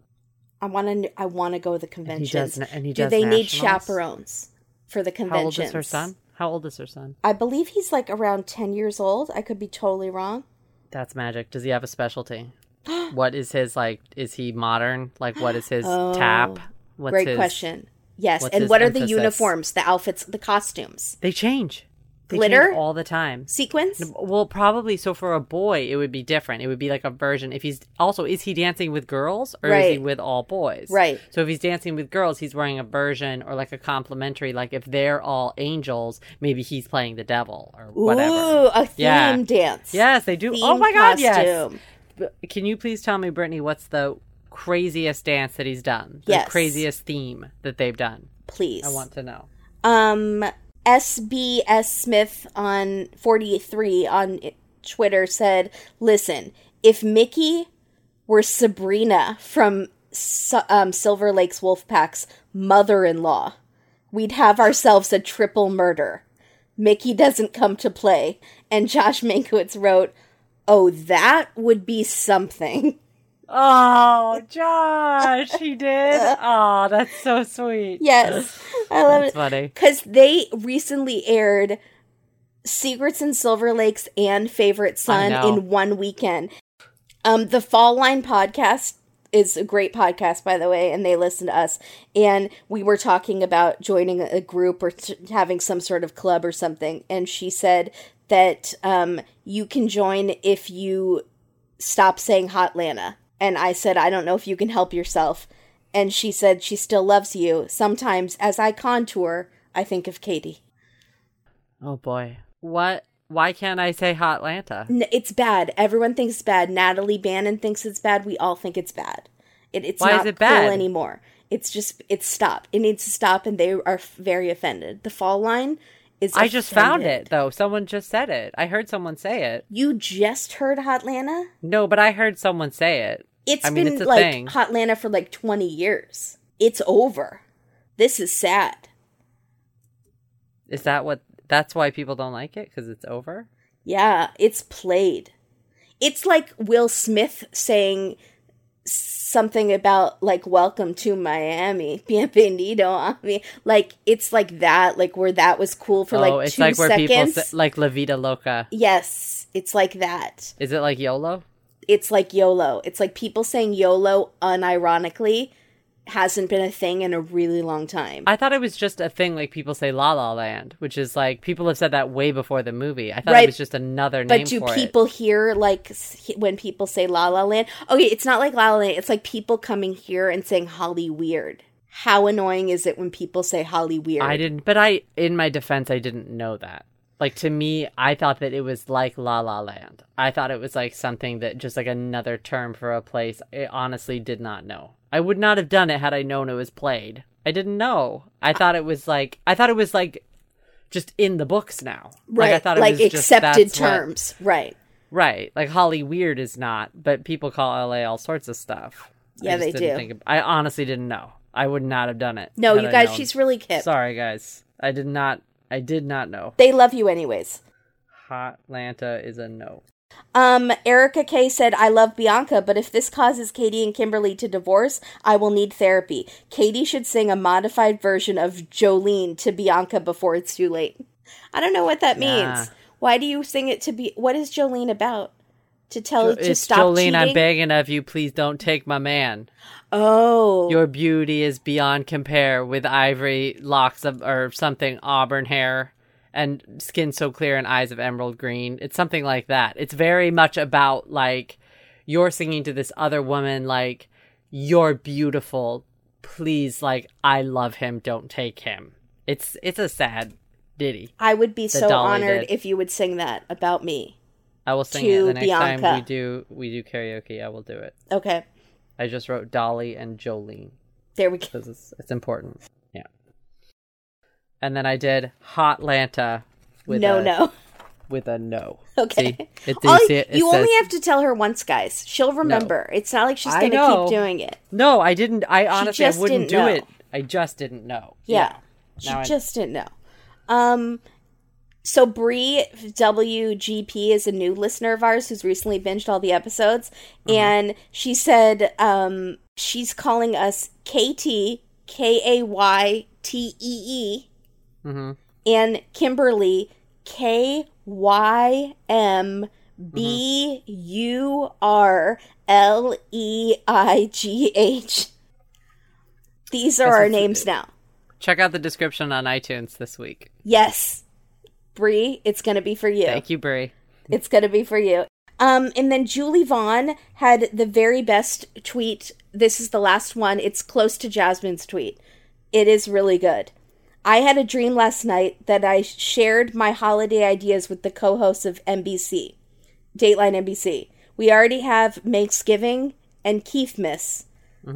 I want to. I want to go to the conventions. and he Do does they need nationals? chaperones for the conventions? How old is her son? How old is her son? I believe he's like around ten years old. I could be totally wrong. That's magic. Does he have a specialty? what is his like? Is he modern? Like, what is his Oh, tap? What's Great his- question. Yes, and what are the uniforms, the outfits, the costumes, They change. They Glitter? all the time. sequins? Well, probably so for a boy, it would be different. It would be like a version. If he's also, is he dancing with girls or is he with all boys? Right. So if he's dancing with girls, he's wearing a version or like a complimentary. Like if they're all angels, maybe he's playing the devil or whatever. Ooh, a theme Yeah. dance. Yes, they do. oh my god, yes. costume. But Can you please tell me, Brittany, what's the craziest dance that he's done? The Yes. craziest theme that they've done. Please. I want to know. Um, SBS Smith on 43 on Twitter said, Listen, if Mickey were Sabrina from um, Silver Lake's Wolfpack's mother in law, we'd have ourselves a triple murder. Mickey doesn't come to play. And Josh Mankiewicz wrote, Oh, that would be something. Oh, Josh, he did. Oh, that's so sweet. Yes, I love That's it funny. because they recently aired Secrets in Silver Lakes and Favorite Son in one weekend. Um, the Fall Line podcast is a great podcast, by the way, and they listen to us. And we were talking about joining a group or t- having some sort of club or something. And she said that um, you can join if you stop saying Hotlanta. And I said, I don't know if you can help yourself. And she said she still loves you. Sometimes as I contour, I think of Katie. Oh boy. What? Why can't I say Hotlanta? N- it's bad. Everyone thinks it's bad. Natalie Bannon thinks it's bad. We all think it's bad. It, it's Why is not it cool bad? anymore. It's just it's stopped. It needs to stop, and they are f- very offended. The fall line is. I just found it though. Someone just said it. I heard someone say it. You just heard Hotlanta? No, but I heard someone say it. It's I mean, been it's like thing. Hotlanta for like twenty years. It's over. This is sad. Is that what? That's why people don't like it because it's over. Yeah, it's played. It's like Will Smith saying something about like "Welcome to Miami, bienvenido a mi." Like it's like that, like where that was cool for oh, like it's two like where people seconds. say, like La Vida Loca. yes, it's like that. Is it like YOLO? It's like YOLO. It's like people saying YOLO unironically hasn't been a thing in a really long time. I thought it was just a thing like people say La La Land, which is like people have said that way before the movie. I thought Right. it was just another name But do for it. people hear like when people say La La Land? Okay, it's not like La La Land. It's like people coming here and saying Holly Weird. How annoying is it when people say Holly Weird? I didn't, but I, in my defense, I didn't know that. Like to me, I thought that it was like La La Land. I thought it was like something that just like another term for a place. I honestly did not know. I would not have done it had I known it was played. I didn't know. I thought it was like I thought it was like just in the books now. right, Like I thought it like was just accepted what- terms. Right. right. Like Holly Weird is not, but people call LA all sorts of stuff. Yeah, just they do. Of- I honestly didn't know. I would not have done it. No, you guys, she's really hip. Sorry, guys. I did not. I did not know. They love you anyways. Hot Lanta is a no. Um, Erica K said, I love Bianca, but if this causes Katie and Kimberly to divorce, I will need therapy. Katie should sing a modified version of Jolene to Bianca before it's too late. I don't know what that means. Nah. Why do you sing it to be what is Jolene about? To tell her to it's stop Jolene. cheating? I'm begging of you, please don't take my man. Oh. Your beauty is beyond compare with ivory locks of or something auburn hair and skin so clear and eyes of emerald green. It's something like that. It's very much about like you're singing to this other woman like you're beautiful. Please like I love him, don't take him. It's it's a sad ditty. I would be so Dolly honored did. if you would sing that about me. I will sing it the next time we do we do karaoke. I will do it. Okay. I just wrote Dolly and Jolene There we go. because it's, it's important. Yeah. And then I did Hotlanta with no, a, no. with a no. Okay. See? It, you see it? It you says- only have to tell her once, guys. She'll remember. It's not like she's going to keep doing it. No, I didn't. I honestly I wouldn't do know. it. I just didn't know. Yeah. She Now I- just didn't know. Um so Bree WGP is a new listener of ours who's recently binged all the episodes Uh-huh. and she said um she's calling us KT K A Y T E E Mm-hmm. and Kimberly K Y M B U R L E I G H. These are our names now. Check out the description on iTunes this week. Yes. Bree, it's going to be for you. Thank you, Bree. It's going to be for you. Um, and then Julie Vaughn had the very best tweet. This is the last one. It's close to Jasmine's tweet. It is really good. I had a dream last night that I shared my holiday ideas with the co hosts of NBC, Dateline NBC. We already have Thanksgiving and Keefmas.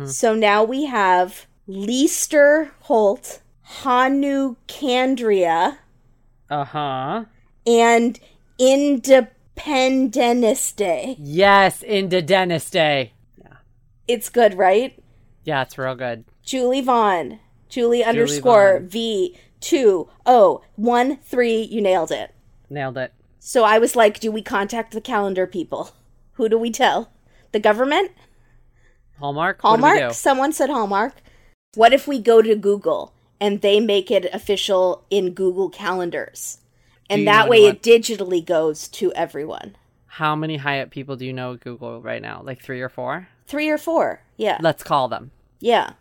So now we have Leester Holt, Hanu Candria, Uh huh. and Independence Day. Yes, Dennis Day. It's good, right? Yeah, it's real good. Julie Vaughn. Julie, underscore Vaughn. V two oh one three. You nailed it. Nailed it. So I was like, do we contact the calendar people? Who do we tell? The government? Hallmark. What do we Hallmark? Someone said Hallmark. What if we go to Google and they make it official in Google calendars? And that way what- it digitally goes to everyone. How many Hyatt people do you know at Google right now? Like three or four? Three or four. Yeah. Let's call them. Yeah.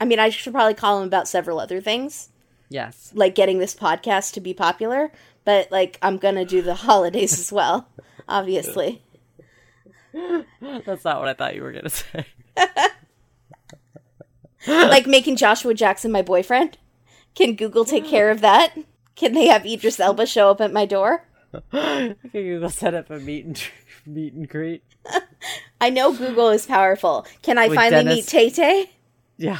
I mean, I should probably call them about several other things, Yes. like getting this podcast to be popular, but like I'm going to do the holidays as well, obviously. That's not what I thought you were gonna say. like making Joshua Jackson my boyfriend. Can Google take care of that? Can they have Idris Elba show up at my door? Okay, Google set up a meet and meet and greet. I know Google is powerful. Can I With finally Dennis- meet Tay Tay? Yeah.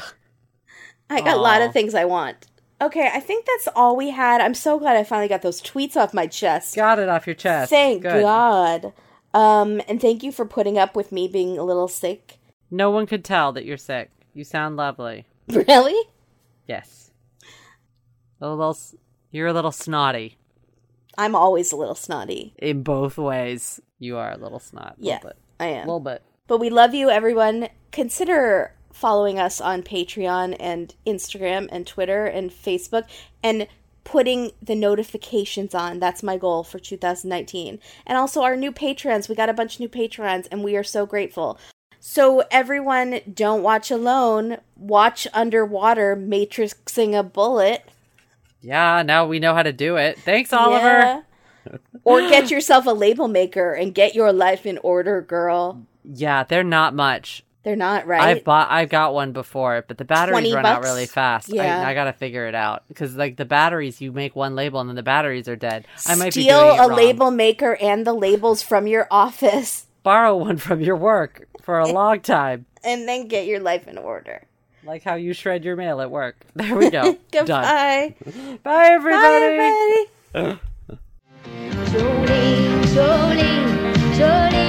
I got a lot of things I want. Okay, I think that's all we had. I'm so glad I finally got those tweets off my chest. Got it off your chest. Thank Good. God. Um, and thank you for putting up with me being a little sick. No one could tell that you're sick. You sound lovely. Really? Yes. A little. You're a little snotty I'm always a little snotty. in both ways. You are a little snot. Yeah, Little. I A am. little bit. But we love you, everyone. Consider following us on Patreon and Instagram and Twitter and Facebook and putting the notifications on. That's my goal for 2019. And also our new patrons. We got a bunch of new patrons and we are so grateful. So everyone, don't watch alone. Watch underwater, matrixing a bullet. Yeah, now we know how to do it. Thanks, Oliver. Yeah. or get yourself a label maker and get your life in order, girl. Yeah, they're not much. They're not right. I've bought, I've got one before, but the batteries 20 run out really fast. Yeah. I, I gotta figure it out because like the batteries, you make one label and then the batteries are dead. I might be steal a wrong. label maker and the labels from your office Borrow one from your work for a long time, and then get your life in order. Like how you shred your mail at work. There we go. Done. Goodbye. Bye, everybody. Bye, everybody. Jolene, Jolene, Jolene.